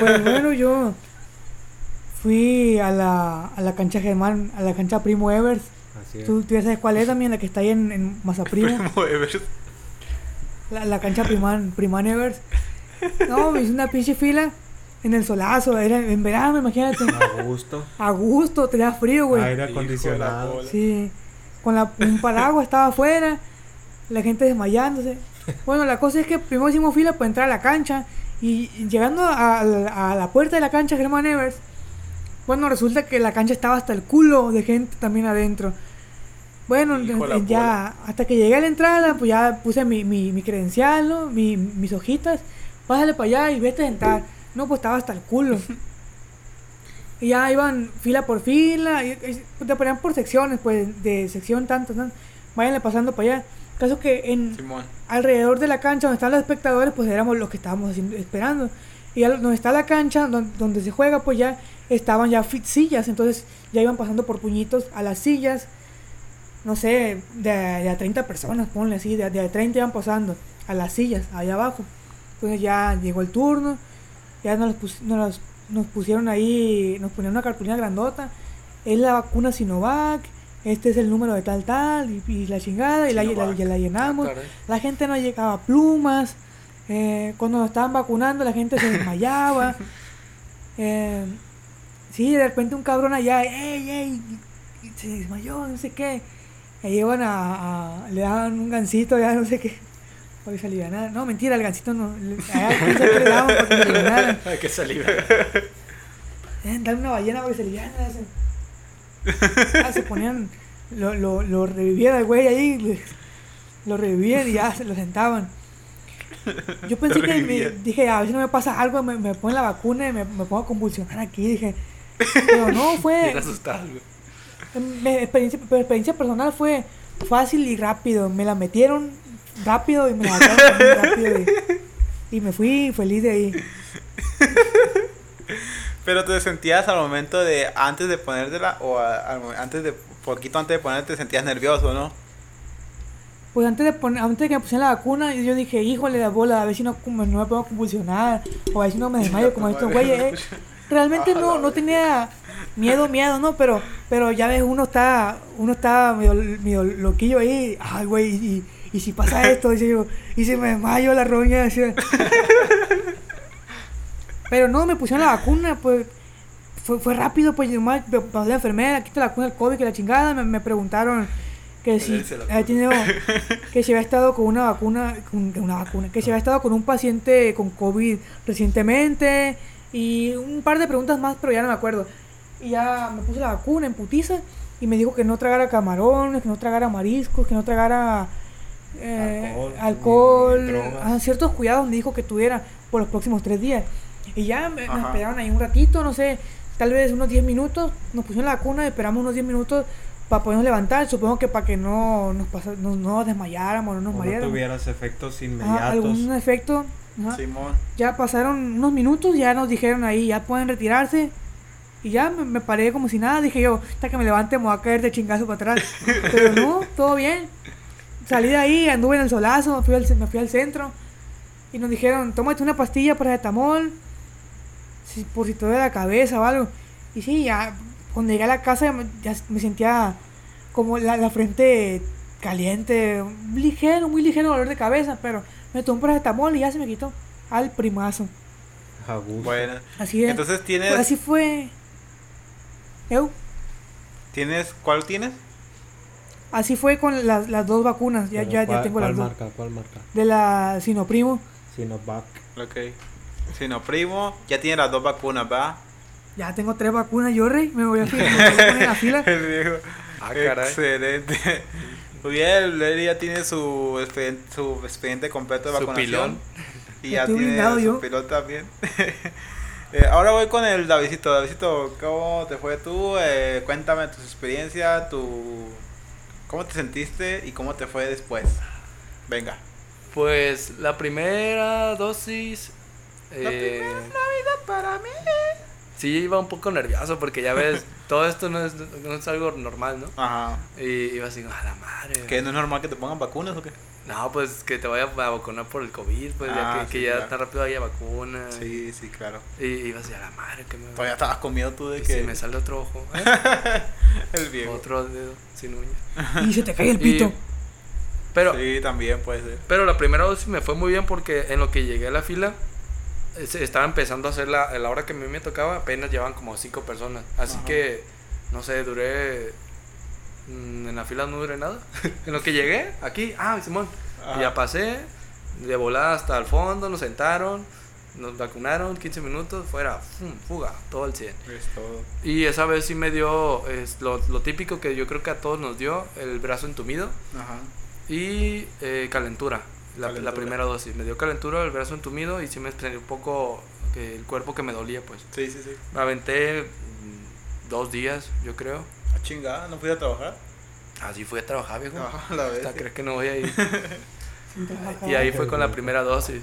Pues bueno, yo fui a la, a la cancha Germán, a la cancha Primo Evers. así es Tú, tú ya sabes cuál es también, la que está ahí en, en Mazaprimo. Primo Evers. La, la cancha Priman, Priman Evers. No, me hice una pinche fila en el solazo, era en verano, imagínate. a gusto A gusto, tenía frío, güey. aire acondicionado. Sí, con la, un paraguas estaba afuera, la gente desmayándose. Bueno, la cosa es que primero hicimos fila para entrar a la cancha y llegando a, la- a la puerta de la cancha Germán Evers, bueno, resulta que la cancha estaba hasta el culo de gente también adentro. Bueno, ya hasta que llegué a la entrada, pues ya puse mi, mi, mi credencial, ¿no? Mi- mis hojitas, pásale para allá y vete a entrar. No, pues estaba hasta el culo. Y ya iban fila por fila, y, y te ponían por secciones, pues de sección tantas, ¿no? Váyanle pasando para allá. Caso que en Simón. alrededor de la cancha donde están los espectadores, pues éramos los que estábamos haciendo- esperando. Y al- donde está la cancha, don- donde, se juega, pues ya estaban ya fit sillas, entonces ya iban pasando por puñitos a las sillas, no sé, de, de a 30 personas, ponle así, de, de a 30 iban pasando a las sillas, allá abajo. Entonces ya llegó el turno, ya nos, pus- nos, pusieron ahí, nos ponían una cartulina grandota, es la vacuna Sinovac, este es el número de tal tal, y, y la chingada, y la, la, Sinovac. la llenamos. Caray. La gente no llegaba a plumas. eh, cuando nos estaban vacunando, la gente se desmayaba. eh, sí, de repente un cabrón allá, ¡ey, ey! Se desmayó, no sé qué. Y a, a- Le daban un gancito, ya no sé qué. Para que se alivianara. No, mentira, el gancito no. qué le daban para que se alivianara. Saliva. Eh, Dale una ballena para que se alivianara. Se, Ah, se ponían. Lo, lo, lo revivían al güey ahí. Lo revivían y ya se lo sentaban. Yo pensé que me- dije, a ver si no me pasa algo, me, me ponen la vacuna y me, me pongo a convulsionar aquí. Dije, pero no, fue. Asustado, güey. me- experiencia, pero experiencia personal fue fácil y rápido. Me la metieron rápido y me rápido y, y me fui feliz de ahí. Pero te sentías al momento de antes de ponértela o a- antes de poquito antes de ponerte te sentías nervioso, ¿no? Pues antes de, poner, antes de que me pusieran la vacuna, yo dije, híjole, la bola, a ver si no, no me puedo convulsionar, o a ver si no me desmayo como estos güeyes. eh. Realmente no, no tenía miedo, miedo, ¿no? Pero, pero ya ves, uno está, uno está medio, medio loquillo ahí, ay, güey, y, y si pasa esto, dice yo, y si me desmayo la roña, decía. Pero no, me pusieron la vacuna, pues fue, fue rápido, pues me pasó la enfermera, quita la vacuna del COVID, que la chingada, me, me preguntaron que si tenido, que si había estado con una vacuna, con una vacuna, que si había estado con un paciente con COVID recientemente y un par de preguntas más, pero ya no me acuerdo. Y ya me puse la vacuna en putiza y me dijo que no tragara camarones, que no tragara mariscos, que no tragara eh, Alcohol, alcohol, drogas. ah, ciertos cuidados me dijo que tuviera por los próximos tres días. Y ya me, nos esperaron ahí un ratito, no sé, tal vez unos 10 minutos, nos pusieron la vacuna, esperamos unos 10 minutos para podernos levantar, supongo que para que no nos, pasa- no, no desmayáramos, no nos O no mareáramos. tuvieras efectos inmediatos. algún efecto. ajá. Simón. Ya pasaron unos minutos, ya nos dijeron ahí, ya pueden retirarse. Y ya me, me paré como si nada, dije yo, hasta que me levante me voy a caer de chingazo para atrás. Pero no, todo bien. Salí de ahí, anduve en el solazo, me fui al, ce- me fui al centro. Y nos dijeron, tómate una pastilla para etamol, si, por si te duele la cabeza o algo. Y sí, ya, cuando llegué a la casa ya me, ya me sentía como la, la frente caliente, ligero, muy ligero dolor de cabeza, pero me tomé un paracetamol y ya se me quitó. Al primazo. A gusto. Bueno, Así es. entonces Pues tienes así fue. Eu, tienes ¿cuál tienes? Así fue con las, las dos vacunas. Ya, ya, ya ¿cuál- tengo ¿Cuál las dos. marca? ¿Cuál marca? De la Sinoprimo. Sinovac. Ok. Si no, primo, ya tiene las dos vacunas, ¿va? Ya tengo tres vacunas, yo, rey. Me voy a, poner en la fila. El viejo. Ah, caray. Excelente. Muy bien, él ya tiene su expediente, su expediente completo de Su vacunación. pilón. Y ya tiene su yo. pilón también. Eh, ahora voy con el Davidito. Davidito, ¿cómo te fue tú? Eh, cuéntame tu experiencia, tu... ¿Cómo te sentiste y cómo te fue después? Venga. Pues la primera dosis. La eh, primera Navidad para mí. sí, iba un poco nervioso porque ya ves, todo esto no es, no es algo normal, ¿no? Ajá. Y iba así, a la madre. ¿Que no es normal que te pongan vacunas o qué? No, pues que te vaya a vacunar por el COVID, pues ya Ah, que, que sí, ya claro. tan rápido haya vacuna. Sí, sí, claro. Y iba así, a la madre, que me. Todavía estabas con miedo tú de y que... si me sale otro ojo, ¿eh? el viejo. otro dedo sin uña. Y se te cae el pito. Y- Pero, Sí, también puede ser. Pero la primera dosis me fue muy bien porque en lo que llegué a la fila estaba empezando a hacer la, a la hora que a mí me tocaba, apenas llevaban como cinco personas. Así Ajá. que, no sé, duré... mm, En la fila no duré nada. en lo que llegué, aquí, ah, Simón. Ajá. Ya pasé, de volada hasta el fondo, nos sentaron, nos vacunaron, 15 minutos, fuera, fuga, todo al 100. Es todo. Y esa vez sí me dio es lo, lo típico que yo creo que a todos nos dio, el brazo entumido Ajá. y eh, calentura. La, la Calentura. primera dosis. Me dio calentura, el brazo entumido y sí me sentí un poco el cuerpo que me dolía, pues. Sí, sí, sí. Me aventé mm, dos días, yo creo. A chingada, ¿no fui a trabajar? Así fui a trabajar, viejo. No, la vez. Hasta crees que no voy a ir. Y ahí fue con la primera dosis.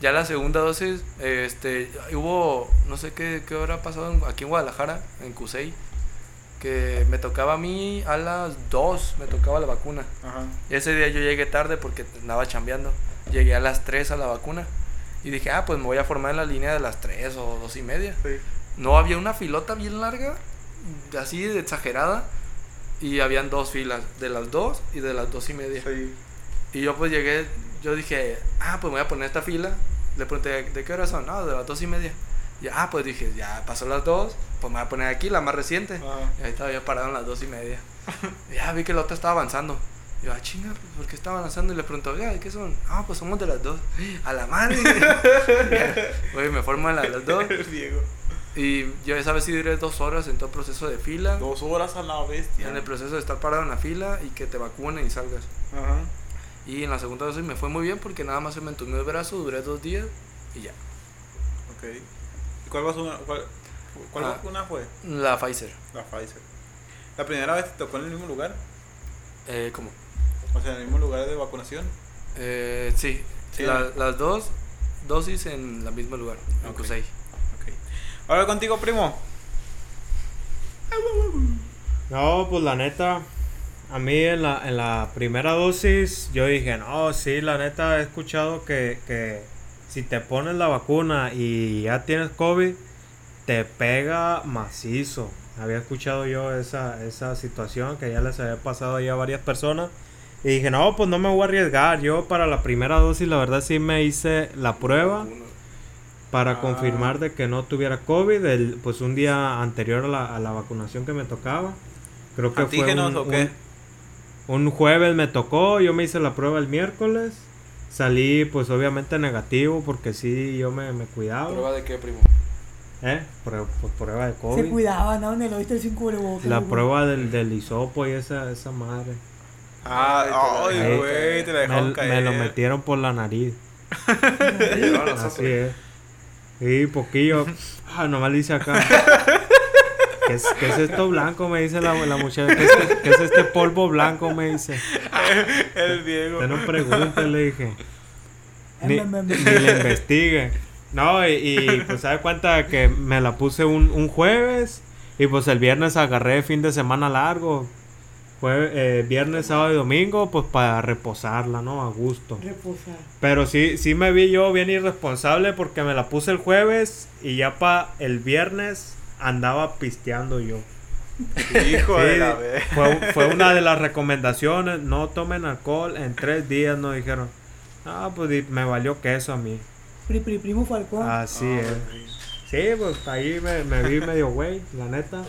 Ya la segunda dosis, este, hubo, no sé qué, qué hora pasado aquí en Guadalajara, en Cusey, que me tocaba a mí a las 2, me tocaba la vacuna. Ajá. Ese día yo llegué tarde porque andaba chambeando. Llegué a las 3 a la vacuna. Y dije, ah, pues me voy a formar en la línea de las 3 o 2 y media. Sí. No, había una filota bien larga, así de exagerada. Y habían dos filas, de las 2 y de las 2 y media. Sí. Y yo pues llegué, yo dije, ah, pues me voy a poner esta fila. Le pregunté, ¿de qué hora son? No, de las 2 y media. Y ah, pues dije, ya pasó las 2, pues me voy a poner aquí, la más reciente. Ajá. Y ahí estaba yo parado en las dos y media. Y ya vi que la otra estaba avanzando. Y yo, ah, chinga, pues, ¿por qué está avanzando? Y le pregunto, oiga, ¿de qué son? Ah, pues somos de las dos. A la madre. Oye, me formo de las dos. Diego. Y yo esa vez sí duré dos horas en todo el proceso de fila. Dos horas a la bestia. En el proceso de estar parado en la fila y que te vacunen y salgas. Ajá. Y en la segunda dosis me fue muy bien porque nada más se me entumió el brazo, duré dos días y ya. Ok. ¿Y cuál, vacuna, cuál, cuál Ah. vacuna fue? La Pfizer. La Pfizer. ¿La primera vez te tocó en el mismo lugar? Eh, ¿Cómo? O sea, en el mismo lugar de vacunación. Eh, sí, Sí, las dos dosis en el mismo lugar, en Ok. Ahora contigo, primo. No, pues la neta, a mí en la, en la primera dosis yo dije, no, sí, la neta he escuchado que, que si te pones la vacuna y ya tienes COVID, te pega macizo. Había escuchado yo esa, esa situación que ya les había pasado a varias personas. Y dije, no, pues no me voy a arriesgar. Yo para la primera dosis, la verdad sí me hice la prueba para Ah. confirmar de que no tuviera COVID, el, pues un día anterior a la, a la vacunación que me tocaba. Creo que fue ¿Antígenos un, o qué? un- un jueves me tocó, yo me hice la prueba el miércoles. Salí pues obviamente negativo porque sí, yo me, me cuidaba. ¿Prueba de qué, primo? ¿Eh? Prue- pues, prueba de Se COVID. cuidaba, ¿no? Donde lo viste el sin cubrebocas. La güey. prueba del, del hisopo y esa, esa madre. Ah, Ay, güey, te la Me, dejaron me caer. lo metieron por la nariz. Así es. Sí, poquillo. Ah, nomás dice acá. ¿Qué es, qué es esto blanco? Me dice la, la muchacha. ¿Qué es, este, qué es este polvo blanco? Me dice. El Diego. Usted no pregunte, le dije. Ni, Em, em, em. ni le investigue. No, y, y, pues se da cuenta que me la puse un, un jueves. Y pues el viernes agarré fin de semana largo. Jue- eh, viernes, sábado y domingo, pues para reposarla, ¿no? A gusto. Reposar. Pero sí, sí me vi yo bien irresponsable porque me la puse el jueves y ya para el viernes andaba pisteando yo. Hijo Sí, de la fue, fue una de las recomendaciones, no tomen alcohol en tres días, nos dijeron. Ah, pues me valió queso a mí. Pri, pri, primo Falcón. Así Ah, es. Sí, pues ahí me, me vi medio güey, la neta.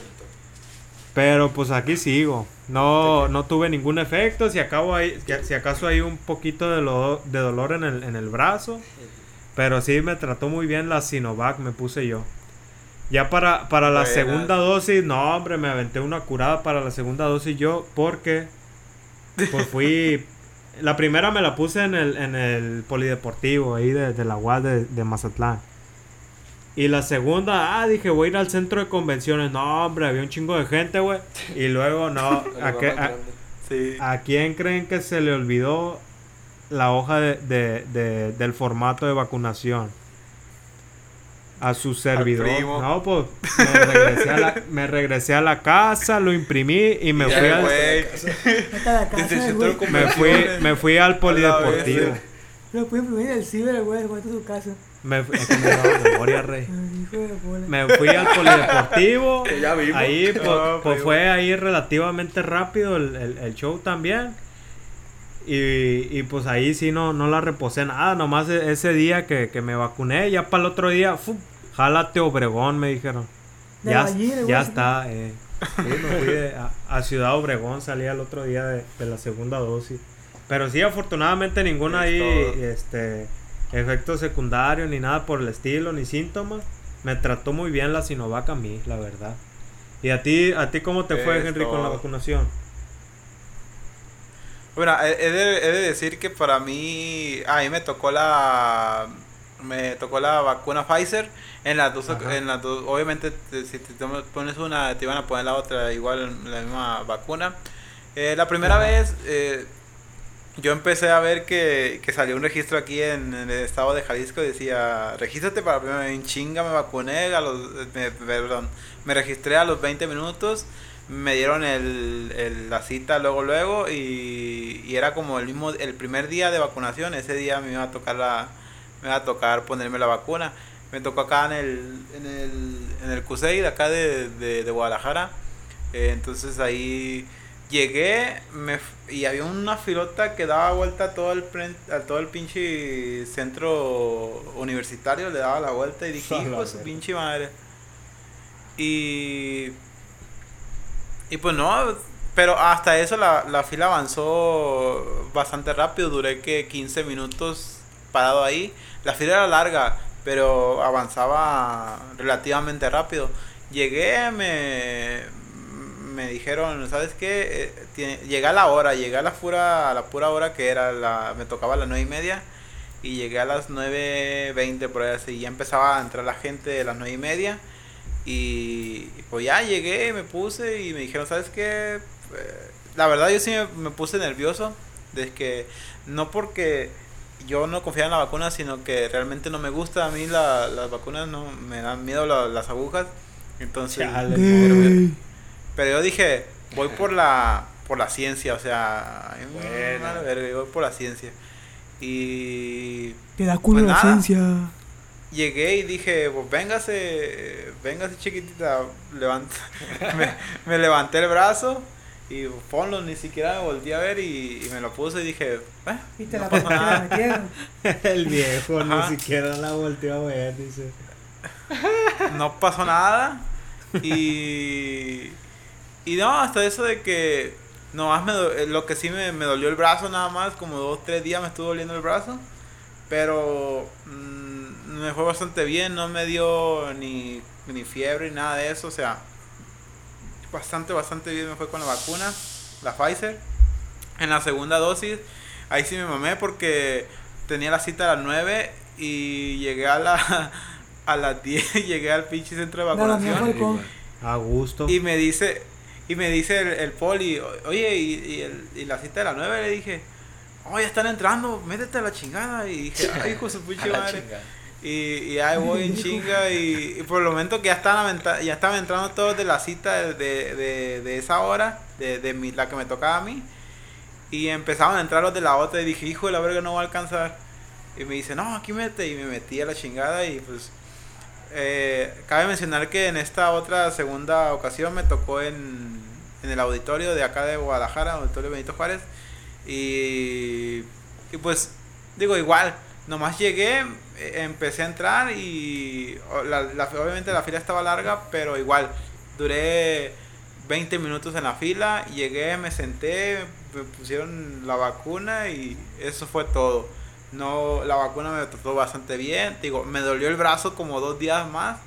Pero pues aquí sigo. No, no tuve ningún efecto. Si, acabo ahí, si acaso hay un poquito de, lo- de dolor en el, en el brazo. Pero sí me trató muy bien la Sinovac, me puse yo. Ya para, para la Buenas. segunda dosis, no, hombre, me aventé una curada para la segunda dosis yo porque pues fui... La primera me la puse en el, en el polideportivo ahí de, de la UAS de, de Mazatlán. Y la segunda, ah, dije, voy a ir al centro de convenciones. No, hombre, había un chingo de gente, güey. Y luego, no, ¿a, qué- a- grande. Sí. a quién creen que se le olvidó la hoja de, de- de- del formato de vacunación? A su servidor. primo. No, pues me regresé, a la, me regresé a la casa, lo imprimí y me Ya, fui al, me fui, me fui al polideportivo. Lo pude imprimir en el ciber, güey, cuando su casa. Me, fui- es que me daba memoria, rey. Me fui al polideportivo. Que ya vimos. Ahí, pues, No, pues, fue ahí relativamente rápido el, el- el show también. Y, y, pues ahí sí no, no la reposé nada. Nomás e- ese día que, que me vacuné, ya para el otro día, ¡fu! jálate Obregón, me dijeron. De Ya, ya está. eh. Sí, me fui de- a, a Ciudad Obregón, salí el otro día de, de la segunda dosis. Pero sí, afortunadamente ninguna ahí, todo. este, efecto secundario, ni nada por el estilo, ni síntomas. Me trató muy bien la Sinovac a mí, la verdad. ¿Y a ti, a ti cómo te fue, Henry, con la vacunación? Bueno, he de, he de decir que para mí, a mí me tocó la me tocó la vacuna Pfizer en las dos Ajá. en las dos obviamente te- si te pones una te iban a poner la otra igual la misma vacuna Eh, la primera Ajá. vez eh, yo empecé a ver que, que salió un registro aquí en, el estado de Jalisco decía regístrate para primera en chinga me vacuné a los me, perdón me registré a los 20 minutos me dieron el, el- la cita luego luego y, y era como el mismo el primer día de vacunación ese día me iba a tocar la me iba a tocar ponerme la vacuna. Me tocó acá en el en el en el CUSEI de acá de Guadalajara. Eh, entonces ahí llegué me, y había una filota que daba vuelta a todo el a todo el pinche centro universitario le daba la vuelta y dije hijo de su pinche madre y y pues no, pero hasta eso la, la fila avanzó bastante rápido. Duré que 15 minutos parado ahí. La fila era larga, pero avanzaba relativamente rápido. Llegué, me, me dijeron, ¿sabes qué? Eh, llegué a la hora, llegué a la pura, a la pura hora que era la, me tocaba a las 9 y media. Y llegué a las 9.20 por ahí así. Ya empezaba a entrar la gente de las 9 y media. Y pues ya llegué, me puse y me dijeron, ¿sabes qué? Eh, La verdad yo sí me, puse nervioso De que no porque yo no confiaba en la vacuna, sino que realmente no me gusta. A mí la, las vacunas no me dan miedo la- las agujas. Entonces, Chale. Pero yo dije, voy por la por la ciencia, o sea, vale verga, voy por la ciencia. Y Te da culo Pues la nada. ciencia. llegué y dije, pues véngase, véngase chiquitita, levanta. me, me levanté el brazo y ponlo, ni siquiera me volteé a ver y, y me lo puse y dije, "Eh, Y te no la, la nada. El viejo Ajá. ni siquiera la volteó a ver, dice. no pasó nada. Y. Y no, hasta eso de que. Nomás me do- eh, lo que sí me, me dolió el brazo nada más, como dos, tres días me estuvo doliendo el brazo. Pero mm, me fue bastante bien, no me dio ni, ni fiebre ni nada de eso. O sea, bastante, bastante bien me fue con la vacuna, la Pfizer. En la segunda dosis, ahí sí me mamé porque tenía la cita a las 9 y llegué a la a las 10 llegué al pinche centro de No, vacunación A gusto. y me dice y me dice el, el poli, oye, y, y, el- y la cita de las 9 le dije, oh, ya están entrando, métete a la chingada. Y dije, ay, hijo su A pinche la madre. Y, y ahí voy en chinga y, y por el momento que ya estaban, aventa- ya estaban entrando todos de la cita de, de, de- de esa hora, de, de mi, la que me tocaba a mí. Y empezaban a entrar los de la otra y dije, hijo de la verga, no va a alcanzar. Y me dice, no, aquí mete. Y me metí a la chingada y pues... eh, cabe mencionar que en esta otra segunda ocasión me tocó en, el auditorio de acá de Guadalajara, auditorio Benito Juárez. Y, pues digo igual, nomás llegué, eh, empecé a entrar y obviamente la fila estaba larga, pero igual duré 20 minutos en la fila, llegué, me senté, me pusieron la vacuna y eso fue todo. No, la vacuna me trató bastante bien, digo, me dolió el brazo como dos días más,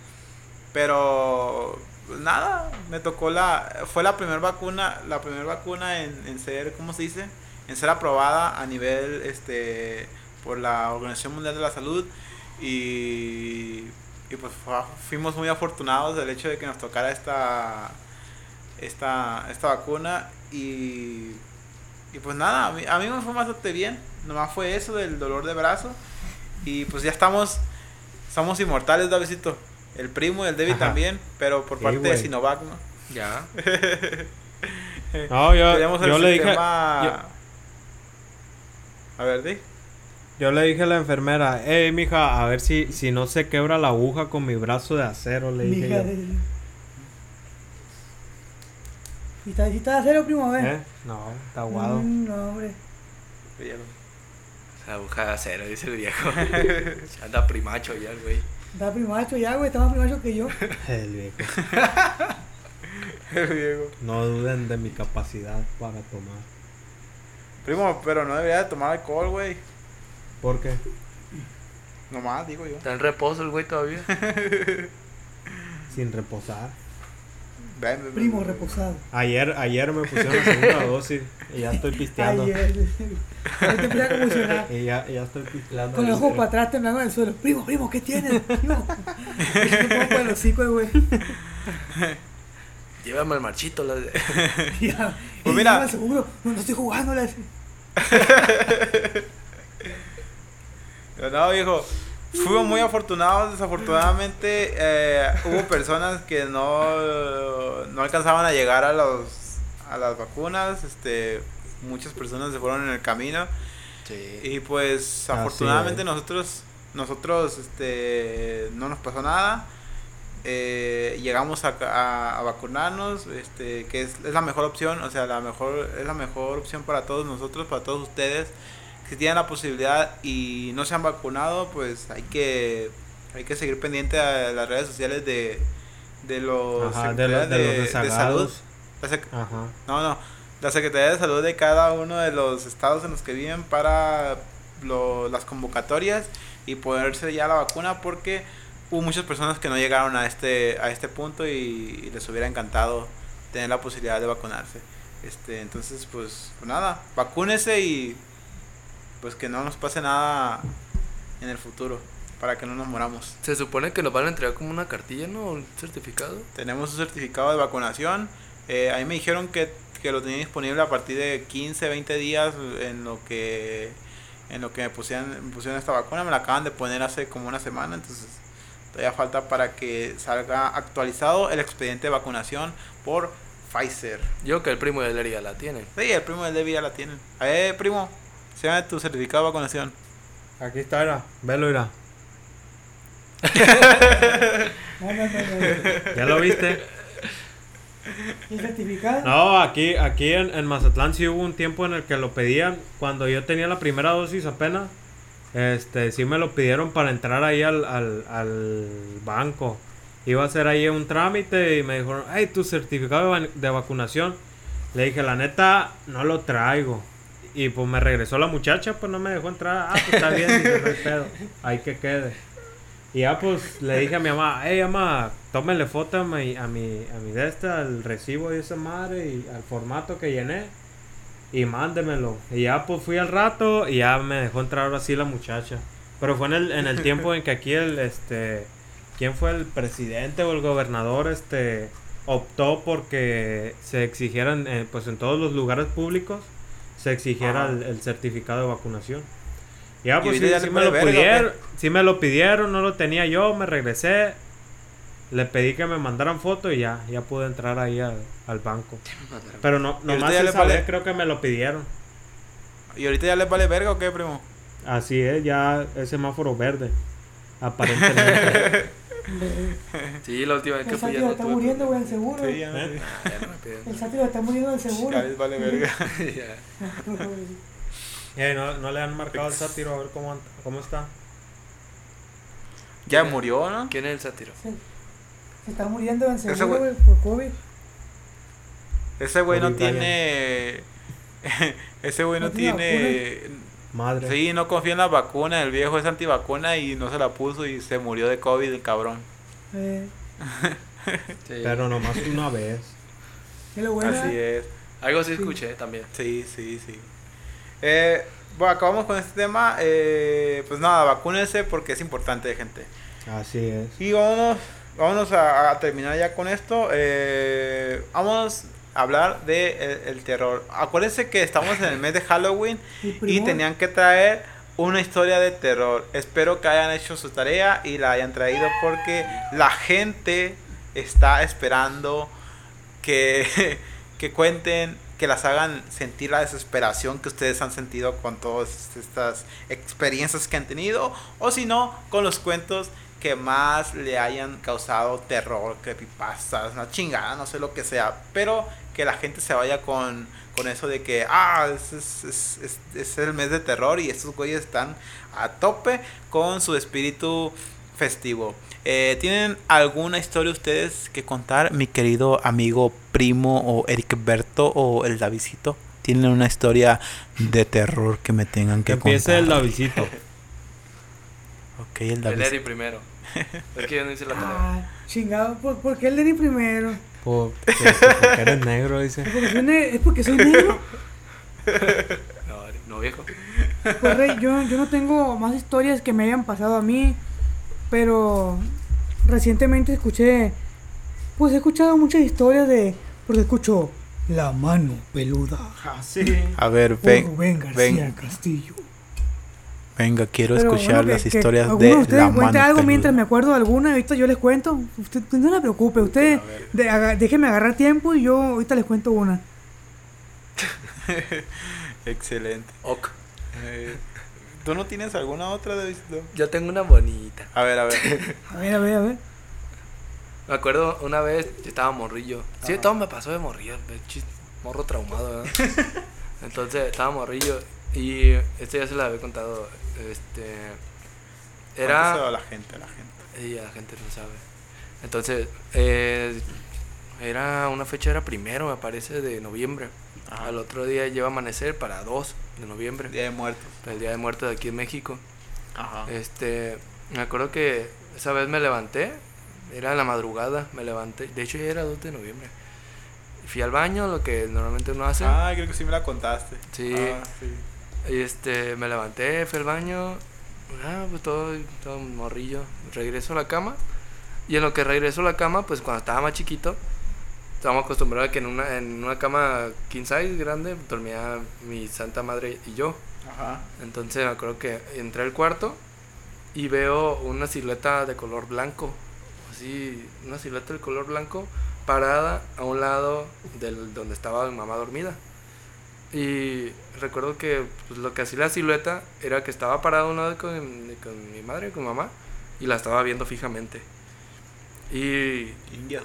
pero nada, me tocó la, fue la primera vacuna, la primera vacuna en, ser, ¿cómo se dice? En ser aprobada a nivel, este, por la Organización Mundial de la Salud. Y, y pues fu- fuimos muy afortunados del hecho de que nos tocara esta, esta, esta vacuna. Y, y pues nada, a mí, a mí me fue bastante bien, nomás fue eso del dolor de brazo y pues ya estamos, somos inmortales, Davidito. El primo y el David Ajá. también, pero por Sí, parte de. Sinovac, ¿no? Ya. No, yo, yo le dije, A ver, di. yo le dije a la enfermera, hey mija, a ver si, si no se quebra la aguja con mi brazo de acero, le dije Mija yo. de- ¿Y está, está de acero, primo? A ver. ¿Eh? No, está aguado. Mm, no, hombre. Aguja de acero, dice el viejo. Anda primacho ya el güey. Está primacho ya, güey. Está más primacho que yo. El viejo. El Diego. No duden de mi capacidad para tomar. Primo, pero no debería de tomar alcohol, güey. ¿Por qué? Nomás, digo yo. Está en reposo el güey todavía. Sin reposar. Ven, ven, ven, Primo ven. reposado. Ayer, ayer me pusieron la segunda dosis y ya estoy pisteando. Ayer. Ahí te empieza a convulsionar. Y ya, ya estoy pisteando. Con el ojo para atrás temblando en el suelo. Primo, primo, ¿qué tienes? Primo. El hocico, güey. Llévame al marchito. La... Ya. Pues mira. seguro, no, no estoy jugando. Pero No, viejo. Fuimos muy afortunados. Desafortunadamente, eh, hubo personas que no, no alcanzaban a llegar a, los, a las vacunas. Este, muchas personas se fueron en el camino. Sí. Y pues afortunadamente nosotros nosotros este no nos pasó nada. Eh, llegamos a, a- a vacunarnos, este, que es, es la mejor opción, o sea, la mejor es la mejor opción para todos nosotros, para todos ustedes. Si tienen la posibilidad y no se han vacunado, pues hay que hay que seguir pendiente a las redes sociales de de los Ajá, de, los- de los de- de salud. Ajá. no, no. La Secretaría de Salud de cada uno de los estados en los que viven para lo- las convocatorias y ponerse ya la vacuna porque hubo muchas personas que no llegaron a este a este punto y, y les hubiera encantado tener la posibilidad de vacunarse. Este, entonces pues, pues nada, vacúnese y pues que no nos pase nada en el futuro para que no nos moramos. Se supone que nos van a entregar como una cartilla, ¿no? Un certificado. Tenemos un certificado de vacunación. Eh, ahí me dijeron que, que lo tenía disponible a partir de 15, 20 días en lo que en lo que me pusieron, me pusieron esta vacuna. Me la acaban de poner hace como una semana, entonces todavía falta para que salga actualizado el expediente de vacunación por Pfizer. Yo que el primo de Leria la tiene. Sí, el primo del Debbie ya la tienen. A ver, primo, se llama tu certificado de vacunación. Aquí está, era. Velo, irá. No, no, no, no. ¿Ya lo viste? ¿Y el certificado? No, aquí, aquí en, en Mazatlán sí hubo un tiempo en el que lo pedían. Cuando yo tenía la primera dosis apenas, este, sí me lo pidieron para entrar ahí al, al, al banco. Iba a hacer ahí un trámite y me dijeron, hey, tu certificado de, va- de vacunación. Le dije, la neta, no lo traigo. Y pues me regresó la muchacha, pues no me dejó entrar. Ah, pues está bien, hay pedo. Ahí que quede. Y ya pues le dije a mi mamá, hey mamá, tómele foto a mi, a mi, a mi de esta, al recibo de esa madre y al formato que llené. Y mándemelo. Y ya pues fui al rato y ya me dejó entrar ahora sí la muchacha. Pero fue en el, en el tiempo en que aquí el, este, ¿quién fue el presidente o el gobernador, este, optó porque se exigieran, eh, pues en todos los lugares públicos, se exigiera el, el certificado de vacunación. Ya, pues sí, ya sí le me lo pidieron, sí me lo pidieron, no lo tenía yo, me regresé, le pedí que me mandaran foto y ya, ya pude entrar ahí al, al banco. Pero no, ¿Y ahorita nomás ya le esa vez vale? creo que me lo pidieron. ¿Y ahorita ya les vale verga o qué, primo? Así es, ya es semáforo verde, aparentemente. Sí, la última vez que El fui ya sátiro no está tuve muriendo, güey, el seguro. El sátiro está muriendo del seguro. ya les vale verga. Ya. No, no le han marcado el sátiro a ver cómo, cómo está. ya murió, ¿no? ¿Quién es el sátiro? Se, se está muriendo del seguro, güey- por COVID. Ese güey no tiene... Ese güey no ¿No tiene tiene... Madre. Sí, no confía en la vacuna. El viejo es antivacuna y no se la puso y se murió de COVID el cabrón. Eh, Sí. Pero nomás una vez. qué lo bueno. Así es. Algo sí escuché también. Sí, sí, sí. Eh, bueno, acabamos con este tema. Eh, pues nada, vacúnense porque es importante, gente. Así es. Y vámonos, vámonos a, a terminar ya con esto. Eh, vamos a hablar de el, el terror. Acuérdense que estamos en el mes de Halloween Y tenían que traer una historia de terror. Espero que hayan hecho su tarea y la hayan traído porque la gente está esperando que, que cuenten, que las hagan sentir la desesperación que ustedes han sentido con todas estas experiencias que han tenido o si no, con los cuentos que más le hayan causado terror, creepypastas, una chingada, no sé lo que sea, pero que la gente se vaya con, con eso de que, ah, es, es, es, es- el mes de terror y estos güeyes están a tope con su espíritu festivo. Eh, ¿Tienen alguna historia ustedes que contar, mi querido amigo primo o Eric Berto o el Davidcito? ¿Tienen una historia de terror que me tengan que Que empiece el contar? Davidito. Ok, el El David. Eri primero. Es que yo no hice la tarea. Ah, chingado, ¿por, por qué el Lenny primero? Por- que- que porque eres negro, dice. ¿Es porque soy, ne- ¿es porque soy negro? No, viejo. Pues, rey, yo, yo no tengo más historias que me hayan pasado a mí, pero recientemente escuché, pues he escuchado muchas historias de, porque escucho La mano peluda Ah, sí. A ver, ven, Rubén García ven. Castillo. Venga, quiero Pero escuchar bueno, que- las que historias alguno de ustedes la cuente mano algo peluda. mientras me acuerdo de alguna, ahorita yo les cuento. Usted no se preocupe, usted de, haga- déjeme agarrar tiempo y yo ahorita les cuento una. Excelente. Ok. Eh, ¿Tú no tienes alguna otra de visita? Yo tengo una bonita. A ver, a ver. A ver, a ver, a ver. Me acuerdo una vez, yo estaba morrillo. Sí, todo me pasó de morrillo. de Morro traumado, ¿verdad? Entonces, estaba morrillo. Y este ya se la había contado. Este. Era. a la gente, a la gente. Y la gente no sabe. Entonces, eh, era una fecha, era primero, me parece, de noviembre. Ajá. Al otro día lleva a amanecer para 2 de noviembre. Día de muertos. El día de muertos de aquí en México. Ajá. Este, me acuerdo que esa vez me levanté, era la madrugada, me levanté, de hecho ya era 2 de noviembre. Fui al baño, lo que normalmente uno hace. Ah, creo que sí me la contaste. Sí. Ah, sí. Y este, me levanté, fui al baño, ah, pues todo, todo morrillo. Regreso a la cama. Y en lo que regreso a la cama, pues cuando estaba más chiquito, estábamos acostumbrados a que en una, en una cama king size grande dormía mi santa madre y yo. Ajá. Entonces me acuerdo que entré al cuarto y veo una silueta de color blanco. Así, una silueta de color blanco parada a un lado del donde estaba mi mamá dormida. Y recuerdo que pues, lo que hacía la silueta era que estaba parada a un lado con, con mi madre, con mamá, y la estaba viendo fijamente. Y Indias.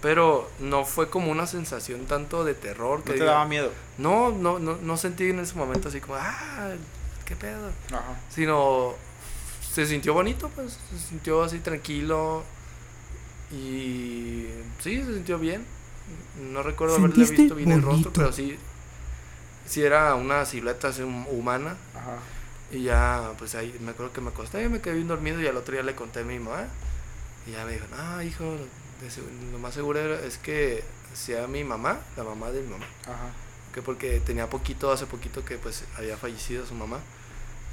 pero no fue como una sensación tanto de terror ¿No que te diga- daba miedo? no, no, no, no sentí en ese momento así como, ah, qué pedo. Ajá. Sino se sintió bonito, pues, se sintió así tranquilo. Y sí, se sintió bien. No recuerdo haberle ¿Sentiste visto bien el rostro, pero sí, sí era una silueta así hum- humana. Ajá. Y ya, pues ahí me acuerdo que me acosté, me quedé bien dormido y al otro día le conté a mi mamá. Y ya me dijo, no, hijo, lo más seguro es que sea mi mamá, la mamá de mi mamá Ajá. que porque tenía poquito, hace poquito que pues había fallecido su mamá,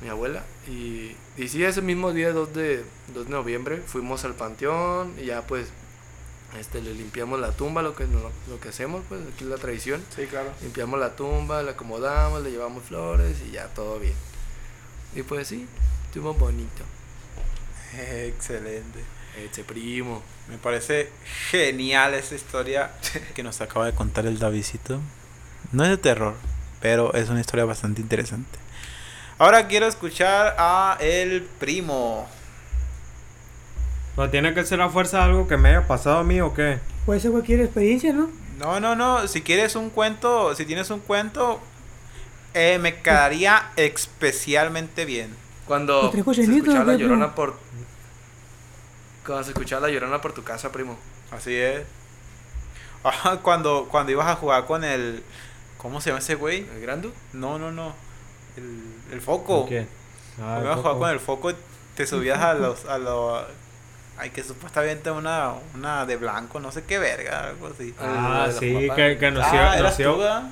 mi abuela, y, y sí, ese mismo día, 2 de, 2 de noviembre, fuimos al panteón y ya pues este, le limpiamos la tumba, lo que, lo, lo que hacemos, pues aquí es la tradición, Sí, claro. limpiamos la tumba, la acomodamos, le llevamos flores y ya todo bien. Y pues sí, estuvo bonito, Excelente. ese primo. Me parece genial esa historia que nos acaba de contar el Davidcito. No es de terror, pero es una historia bastante interesante. Ahora quiero escuchar a el primo. ¿Pero tiene que ser a fuerza algo que me haya pasado a mí o qué? Puede ser cualquier experiencia, ¿no? No, no, no. Si quieres un cuento, si tienes un cuento, eh, me quedaría especialmente bien. Cuando ¿Lo se escuchaba la llorona por... Cuando se escuchaba la llorona por tu casa, primo. Así es. Ajá, cuando, cuando ibas a jugar con el. ¿Cómo se llama ese güey? ¿El grandu? No, no, no. El, el foco. ¿Qué? Ah, Cuando ibas a jugar con el foco, te subías a los. A los ay, que supuestamente una, una de blanco, no sé qué verga, algo así. Ah, los sí, papás. que, que nos, Ah, iba- ¿eras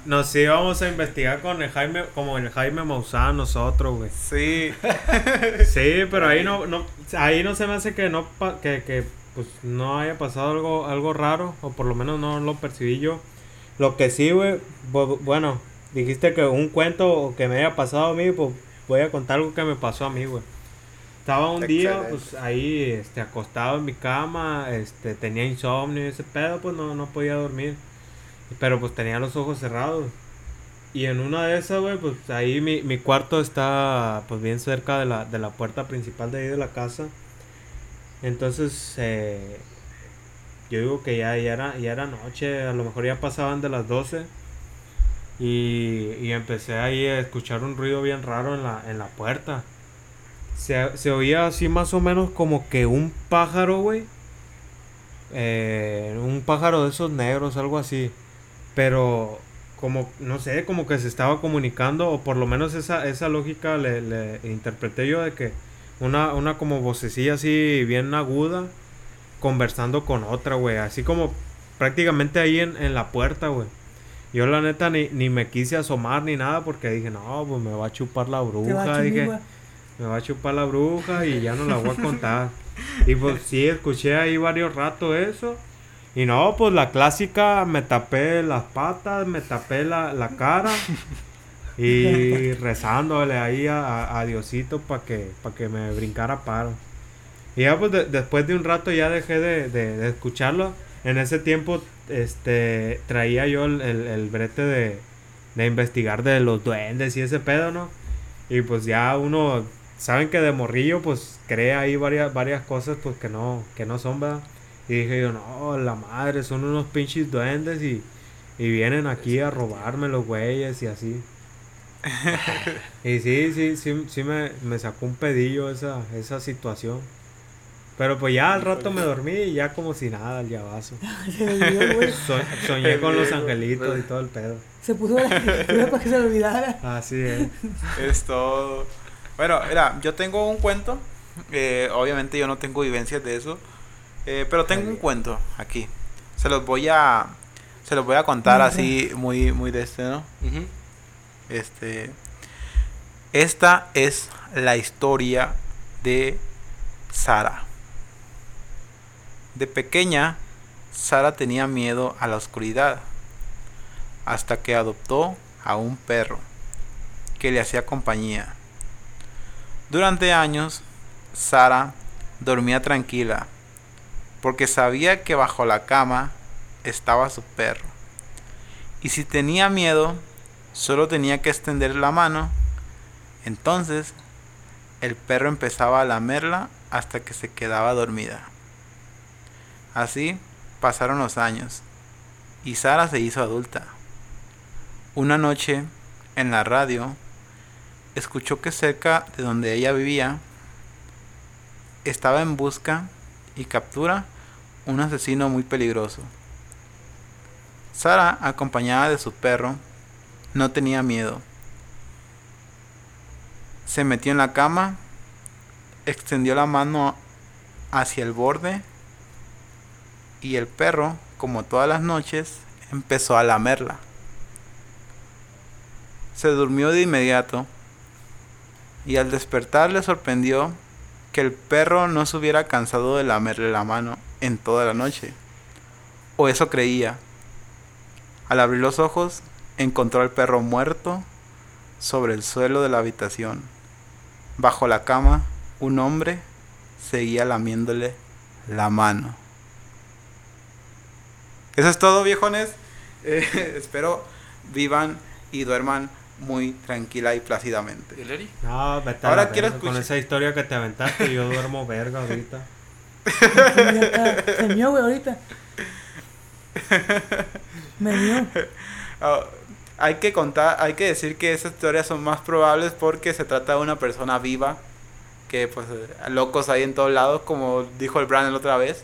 nos, iba- íbamos a investigar con el Jaime, como el Jaime Maussan nosotros, güey. Sí. Sí, pero ahí no, no, ahí no se me hace que no, pa- que, que pues no haya pasado algo, algo raro, o por lo menos no lo percibí yo. Lo que sí, güey, bu- bueno, dijiste que un cuento que me haya pasado a mí, pues voy a contar algo que me pasó a mí, güey. Estaba un día, pues ahí, este, acostado en mi cama, este, tenía insomnio y ese pedo, pues no, no podía dormir. Pero pues tenía los ojos cerrados. Y en una de esas, güey, pues ahí mi, mi cuarto está pues bien cerca de la, de la puerta principal de ahí de la casa. Entonces, eh, yo digo que ya, ya, era, ya era noche, a lo mejor ya pasaban de las 12. Y, y empecé ahí a escuchar un ruido bien raro en la, en la puerta. Se, se oía así más o menos como que un pájaro, güey. Eh, un pájaro de esos negros, algo así. Pero como, no sé, como que se estaba comunicando, o por lo menos esa, esa lógica le, le interpreté yo de que una, una como vocecilla así bien aguda, conversando con otra, güey. Así como prácticamente ahí en, en la puerta, güey. Yo la neta ni, ni me quise asomar ni nada porque dije, no, pues me va a chupar la bruja. Dije. Me va a chupar la bruja y ya no la voy a contar. y pues sí, escuché ahí varios ratos eso. Y no, pues la clásica, me tapé las patas, me tapé la, la cara. Y rezándole ahí a, a- Diosito para que, pa' que me brincara paro. Y ya pues de- después de un rato ya dejé de, de- de escucharlo. En ese tiempo este traía yo el, el- el brete de, de investigar de los duendes y ese pedo, ¿no? Y pues ya uno, saben que de morrillo pues cree ahí varias, varias cosas pues que no, que no son, ¿verdad? Y dije yo, no, la madre, son unos pinches duendes y, y vienen aquí a robarme los güeyes y así. y sí, sí, sí, sí me, me sacó un pedillo esa, esa situación. Pero pues ya al rato me dormí y ya como si nada, el llavazo. Se olvidó, güey. So- soñé con los angelitos y todo el pedo. Se puso la para que se olvidara. Así es. Es todo. Bueno, mira, yo tengo un cuento. eh, obviamente yo no tengo vivencias de eso. eh, pero tengo un cuento aquí. Se los voy a. Se los voy a contar así muy, muy de este, ¿no? Este. Esta es la historia de Sara. De pequeña, Sara tenía miedo a la oscuridad, hasta que adoptó a un perro que le hacía compañía. Durante años, Sara dormía tranquila, porque sabía que bajo la cama estaba su perro. Y si tenía miedo, solo tenía que extender la mano. Entonces, el perro empezaba a lamerla hasta que se quedaba dormida. Así pasaron los años y Sara se hizo adulta. Una noche, en la radio, escuchó que cerca de donde ella vivía estaba en busca y captura un asesino muy peligroso. Sara, acompañada de su perro, no tenía miedo. Se metió en la cama, extendió la mano hacia el borde y el perro, como todas las noches, empezó a lamerla. Se durmió de inmediato y al despertar le sorprendió que el perro no se hubiera cansado de lamerle la mano en toda la noche. O eso creía. Al abrir los ojos, encontró al perro muerto sobre el suelo de la habitación. Bajo la cama, un hombre seguía lamiéndole la mano. Eso es todo, viejones. Eh, espero vivan y duerman muy tranquila y plácidamente. ¿Y? No, vete a Ahora quiero verga, Con escuchar- esa historia que te aventaste, yo duermo verga ahorita. Se mió, güey, ahorita. Me mió. Ah, hay que contar, hay que decir que esas historias son más probables porque se trata de una persona viva, que pues eh, locos hay en todos lados, como dijo el Brandon la otra vez.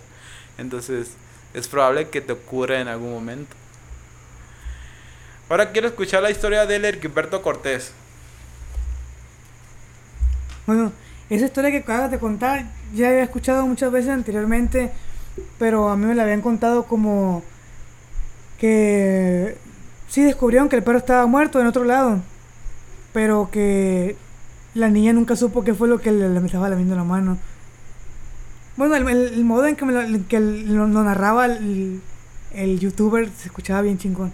Entonces es probable que te ocurra en algún momento. Ahora quiero escuchar la historia del Herberto Cortés. Bueno, esa historia que acabas de contar, ya había escuchado muchas veces anteriormente, pero a mí me la habían contado como que sí descubrieron que el perro estaba muerto en otro lado, pero que la niña nunca supo qué fue lo que le, estaba lamiendo la mano. Bueno, el, el- el modo en que, me lo, narraba el youtuber se escuchaba bien chingón.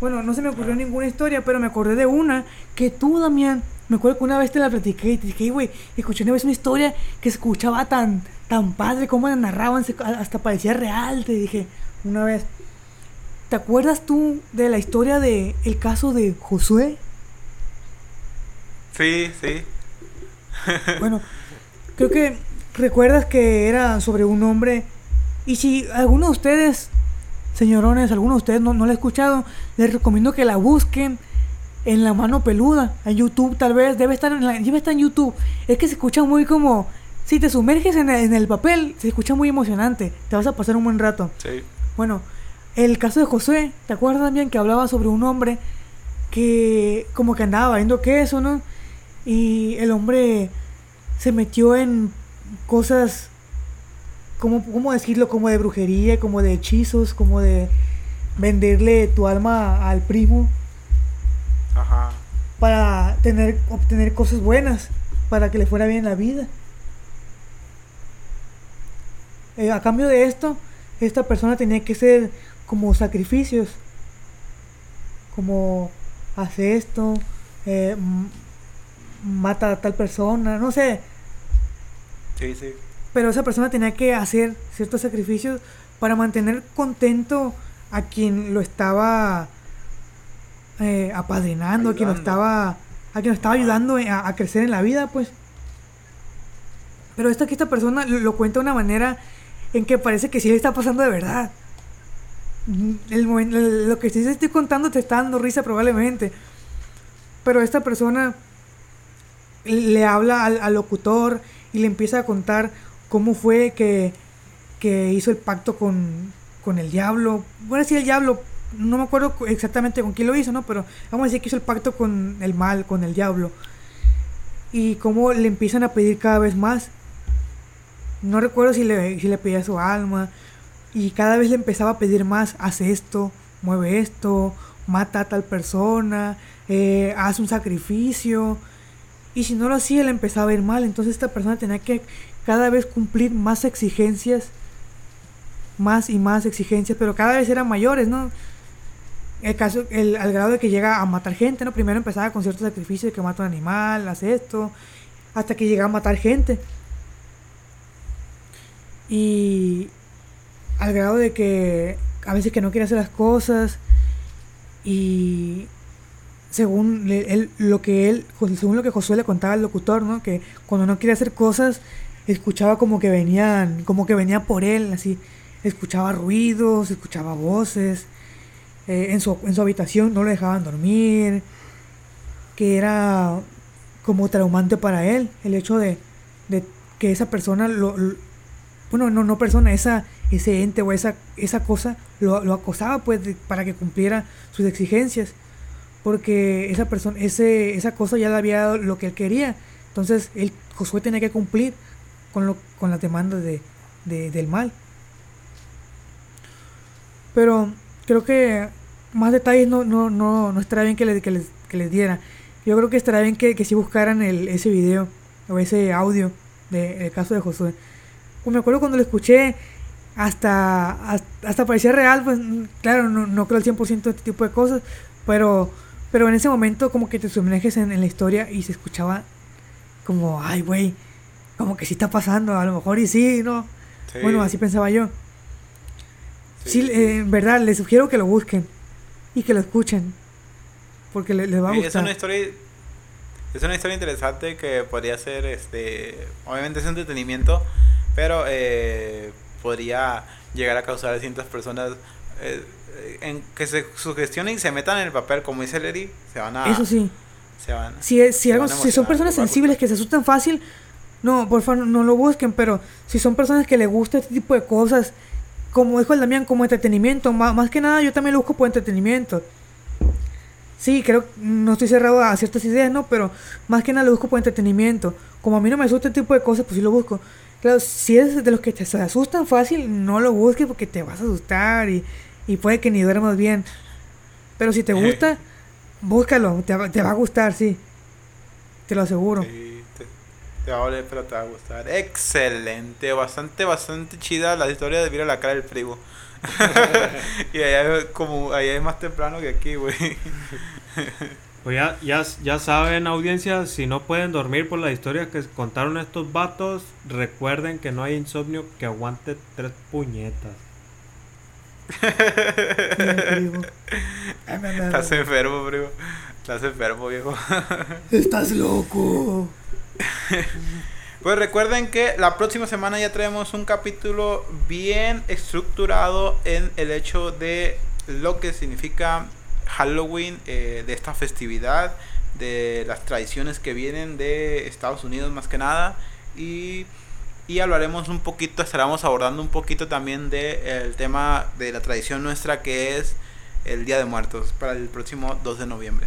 Bueno, no se me ocurrió ninguna historia, pero me acordé de una que tú, Damián, me acuerdo que una vez te la platiqué y te dije, "Ey, güey, escuché una vez una historia que se escuchaba tan, tan padre, como la narraban, hasta parecía real, te dije una vez. ¿Te acuerdas tú de la historia de el caso de Josué? Sí, sí. Bueno, creo que recuerdas que era sobre un hombre. Y si alguno de ustedes, señorones, alguno de ustedes no, no la ha escuchado, les recomiendo que la busquen en la mano peluda, en YouTube tal vez, debe estar en, la- debe estar en YouTube. Es que se escucha muy como, si te sumerges en el, en el papel, se escucha muy emocionante, te vas a pasar un buen rato. Sí. Bueno, el caso de Josué, ¿te acuerdas también que hablaba sobre un hombre que como que andaba viendo queso, ¿no? Y el hombre se metió en cosas, como, ¿cómo decirlo? Como de brujería, como de hechizos, como de venderle tu alma al primo Ajá. para tener, obtener cosas buenas, para que le fuera bien la vida. Eh, a cambio de esto, esta persona tenía que hacer como sacrificios, como hace esto, eh, mata a tal persona, no sé, Sí, sí. Pero esa persona tenía que hacer ciertos sacrificios para mantener contento a quien lo estaba eh, apadrinando, a quien lo estaba, a quien lo estaba ayudando a, a crecer en la vida, pues. Pero esta, que esta persona lo, lo cuenta de una manera en que parece que sí le está pasando de verdad. Mm, El, momen- el- lo que sí te estoy contando te está dando risa probablemente. Pero esta persona le habla al, al locutor y le empieza a contar cómo fue que, que hizo el pacto con, con el diablo. Bueno, decir el diablo, no me acuerdo cu- exactamente con quién lo hizo, ¿no? Pero vamos a decir que hizo el pacto con el mal, con el diablo. Y cómo le empiezan a pedir cada vez más. No recuerdo si le, si le pedía su alma. Y cada vez le empezaba a pedir más. Haz esto, mueve esto, mata a tal persona, eh, haz un sacrificio. Y si no lo hacía, le empezaba a ir mal. Entonces esta persona tenía que cada vez cumplir más exigencias más y más exigencias, pero cada vez eran mayores, ¿no? El caso, el, al grado de que llega a matar gente, ¿no? Primero empezaba con ciertos sacrificios que mata un animal, hace esto, hasta que llega a matar gente. Y al grado de que a veces que no quiere hacer las cosas y según él, lo que él, según lo que Josué le contaba al locutor, ¿no? Que cuando no quiere hacer cosas, escuchaba como que venían, como que venía por él, así, escuchaba ruidos, escuchaba voces, eh, en, su, en su habitación no lo dejaban dormir, que era como traumante para él, el hecho de, de que esa persona lo, bueno, no, no persona, esa, ese ente o esa, esa cosa lo, lo acosaba pues para que cumpliera sus exigencias porque esa persona, ese, esa cosa ya le había dado lo que él quería. Entonces, él, Josué tenía que cumplir con, lo, con las demandas de, de- del mal. Pero creo que más detalles no, no, no, no estaría bien que, le- que les, que les diera. Yo creo que estaría bien que, que si buscaran el, ese video o ese audio del caso de Josué. Pues me acuerdo cuando lo escuché, hasta, hasta, hasta parecía real, pues claro, no, no creo al 100% de este tipo de cosas, pero, pero en ese momento como que te sumerges en, en la historia y se escuchaba como, ay, güey, como que sí está pasando, a lo mejor y sí, ¿no? Sí. Bueno, así pensaba yo. Sí, Sí. eh, en verdad, les sugiero que lo busquen y que lo escuchen, porque le- les va a Sí, es gustar. una historia es una historia interesante que podría ser este obviamente es entretenimiento pero eh, podría llegar a causar a ciertas personas eh, en que se sugestionen y se metan en el papel como dice Leri se van a Eso sí. se van Si, es- si, se algo, van a si son personas sensibles que se asustan fácil, no, por favor, no lo busquen, pero si son personas que les gusta este tipo de cosas, como dijo el Damián, como entretenimiento, más, más que nada yo también lo busco por entretenimiento. Sí, creo, no estoy cerrado a ciertas ideas, ¿no? Pero más que nada lo busco por entretenimiento. Como a mí no me asusta este tipo de cosas, pues sí lo busco. Claro, si eres de los que te asustan fácil, no lo busques porque te vas a asustar y, y puede que ni duermas bien. Pero si te gusta, búscalo, te, va- te va a gustar, sí. Te lo aseguro. Sí, te, va a doler, pero te va a gustar. Excelente, bastante, bastante chida la historia de Mira la cara del frigo. y allá como allá es más temprano que aquí, güey. Pues ya, ya, ya saben, audiencia, si no pueden dormir por la historia que contaron estos vatos, recuerden que no hay insomnio que aguante tres puñetas. Estás enfermo, primo. Estás enfermo, viejo. Estás loco. Pues recuerden que la próxima semana ya traemos un capítulo bien estructurado en el hecho de lo que significa Halloween, eh, de esta festividad, de las tradiciones que vienen de Estados Unidos más que nada. Y, y hablaremos un poquito, estaremos abordando un poquito también del tema de la tradición nuestra que es el Día de Muertos para el próximo 2 de noviembre.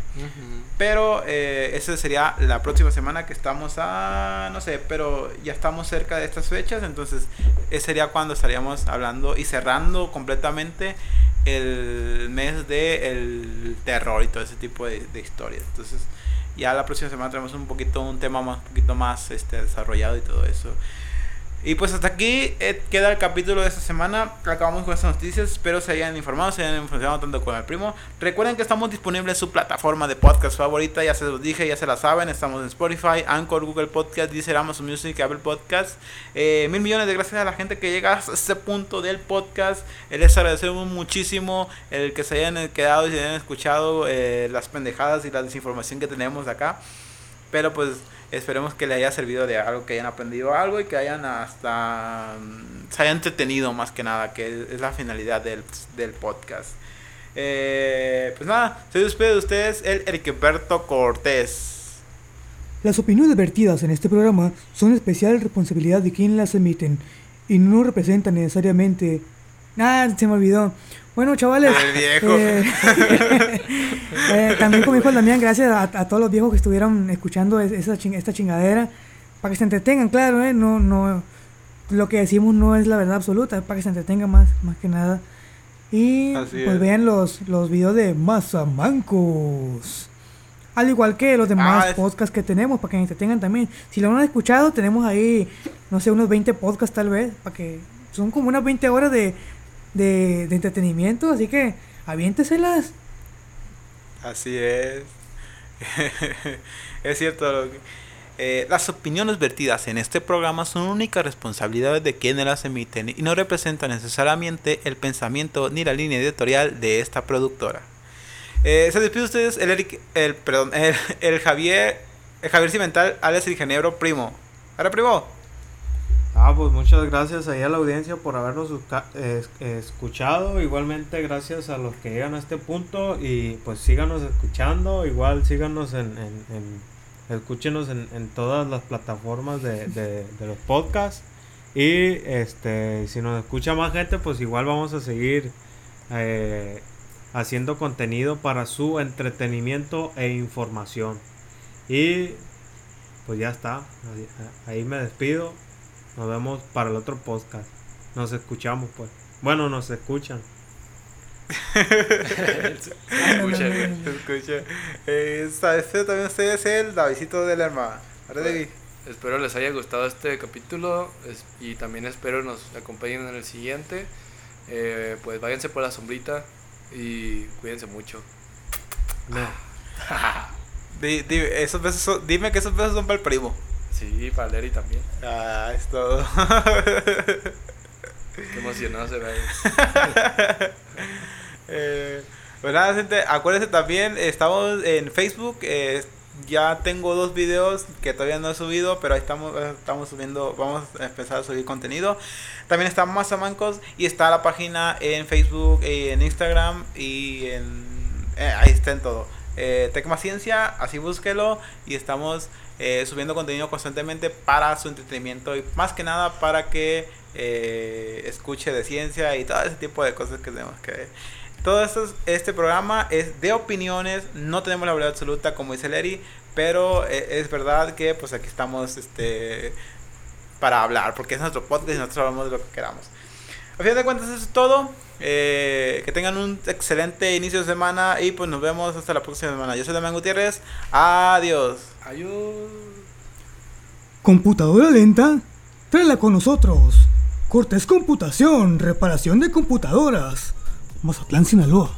Pero eh, esa sería la próxima semana que estamos a, no sé, pero ya estamos cerca de estas fechas, entonces ese sería cuando estaríamos hablando y cerrando completamente el mes de el terror y todo ese tipo de, de historias. Entonces ya la próxima semana tenemos un poquito un tema más, un poquito más este, desarrollado y todo eso. Y pues hasta aquí eh, queda el capítulo de esta semana. Acabamos con estas noticias. Espero se hayan informado, se hayan informado tanto con el primo. Recuerden que estamos disponibles en su plataforma de podcast favorita. Ya se los dije, ya se la saben. Estamos en Spotify, Anchor, Google Podcast, Deezer, Amazon Music, Apple Podcast. Eh, mil millones de gracias a la gente que llega hasta este punto del podcast. Eh, Les agradecemos muchísimo el que se hayan quedado y se hayan escuchado eh, las pendejadas y la desinformación que tenemos acá. Pero pues esperemos que le haya servido de algo, que hayan aprendido algo y que hayan hasta mm, se hayan entretenido más que nada, que es la finalidad del, del podcast. Eh, pues nada, se despide de ustedes el Ericberto Cortés. Las opiniones vertidas en este programa son especial responsabilidad de quien las emiten y no representan necesariamente... Ah, se me olvidó. Bueno, chavales. El viejo. eh, eh, también como dijo el Damián, gracias a, a todos los viejos que estuvieron escuchando es- esa ching- esta chingadera. Para que se entretengan, claro, eh, no, no, lo que decimos no es la verdad absoluta, es para que se entretengan más, más que nada. Y Así pues es. vean los, los videos de Mazamancos. Al igual que los demás Ah, podcasts que tenemos, para que se entretengan también. Si lo han escuchado, tenemos ahí, no sé, unos 20 podcasts tal vez, para que son como unas 20 horas de, de, entretenimiento, así que aviénteselas. Así es. es cierto. eh, las opiniones vertidas en este programa son única responsabilidad de quienes las emiten y no representan necesariamente el pensamiento ni la línea editorial de esta productora. Eh, se despide de ustedes el, Eric- el, perdón, el, el Javier, el Javier Cimental, alias el ingeniero primo. ¿Ahora primo? Ah, pues muchas gracias ahí a la audiencia por habernos escuchado. Igualmente gracias a los que llegan a este punto y pues síganos escuchando. Igual síganos en, en- en- escúchenos en, todas las plataformas de, los podcasts. Y este, si nos escucha más gente, pues igual vamos a seguir eh, haciendo contenido para su entretenimiento e información. Y pues ya está. Ahí me despido. Nos vemos para el otro podcast. Nos escuchamos, pues. Bueno, nos escuchan. Escucha, escucha. Eh, este también usted es el Davidito de la hermana. ¿Ahora David? Espero les haya gustado este capítulo es- y también espero nos acompañen en el siguiente. Eh, pues váyanse por la sombrita y cuídense mucho. No. Di- di- esos besos son- dime que esos besos son para el primo. Sí, para Leri también. Ah, es todo. Qué emocionado se ve. eh, pues nada, gente, acuérdense también, estamos en Facebook. eh, ya tengo dos videos que todavía no he subido, pero ahí estamos, eh, estamos subiendo, vamos a empezar a subir contenido. También está Mazamancos y está la página en Facebook, en Instagram y en... eh, ahí está en todo. Eh, Tecma Ciencia, así búsquelo y estamos eh, subiendo contenido constantemente para su entretenimiento y más que nada para que eh, escuche de ciencia y todo ese tipo de cosas que tenemos que ver. Todo esto, este programa es de opiniones, no tenemos la verdad absoluta como dice Leri, pero eh, es verdad que pues aquí estamos este para hablar, porque es nuestro podcast y nosotros hablamos de lo que queramos. A fin de cuentas eso es todo. Eh, que tengan un excelente inicio de semana y pues nos vemos hasta la próxima semana. Yo soy Damián Gutiérrez. Adiós. Computadora lenta, tráela con nosotros. Cortés Computación, reparación de computadoras. Mazatlán, Sinaloa.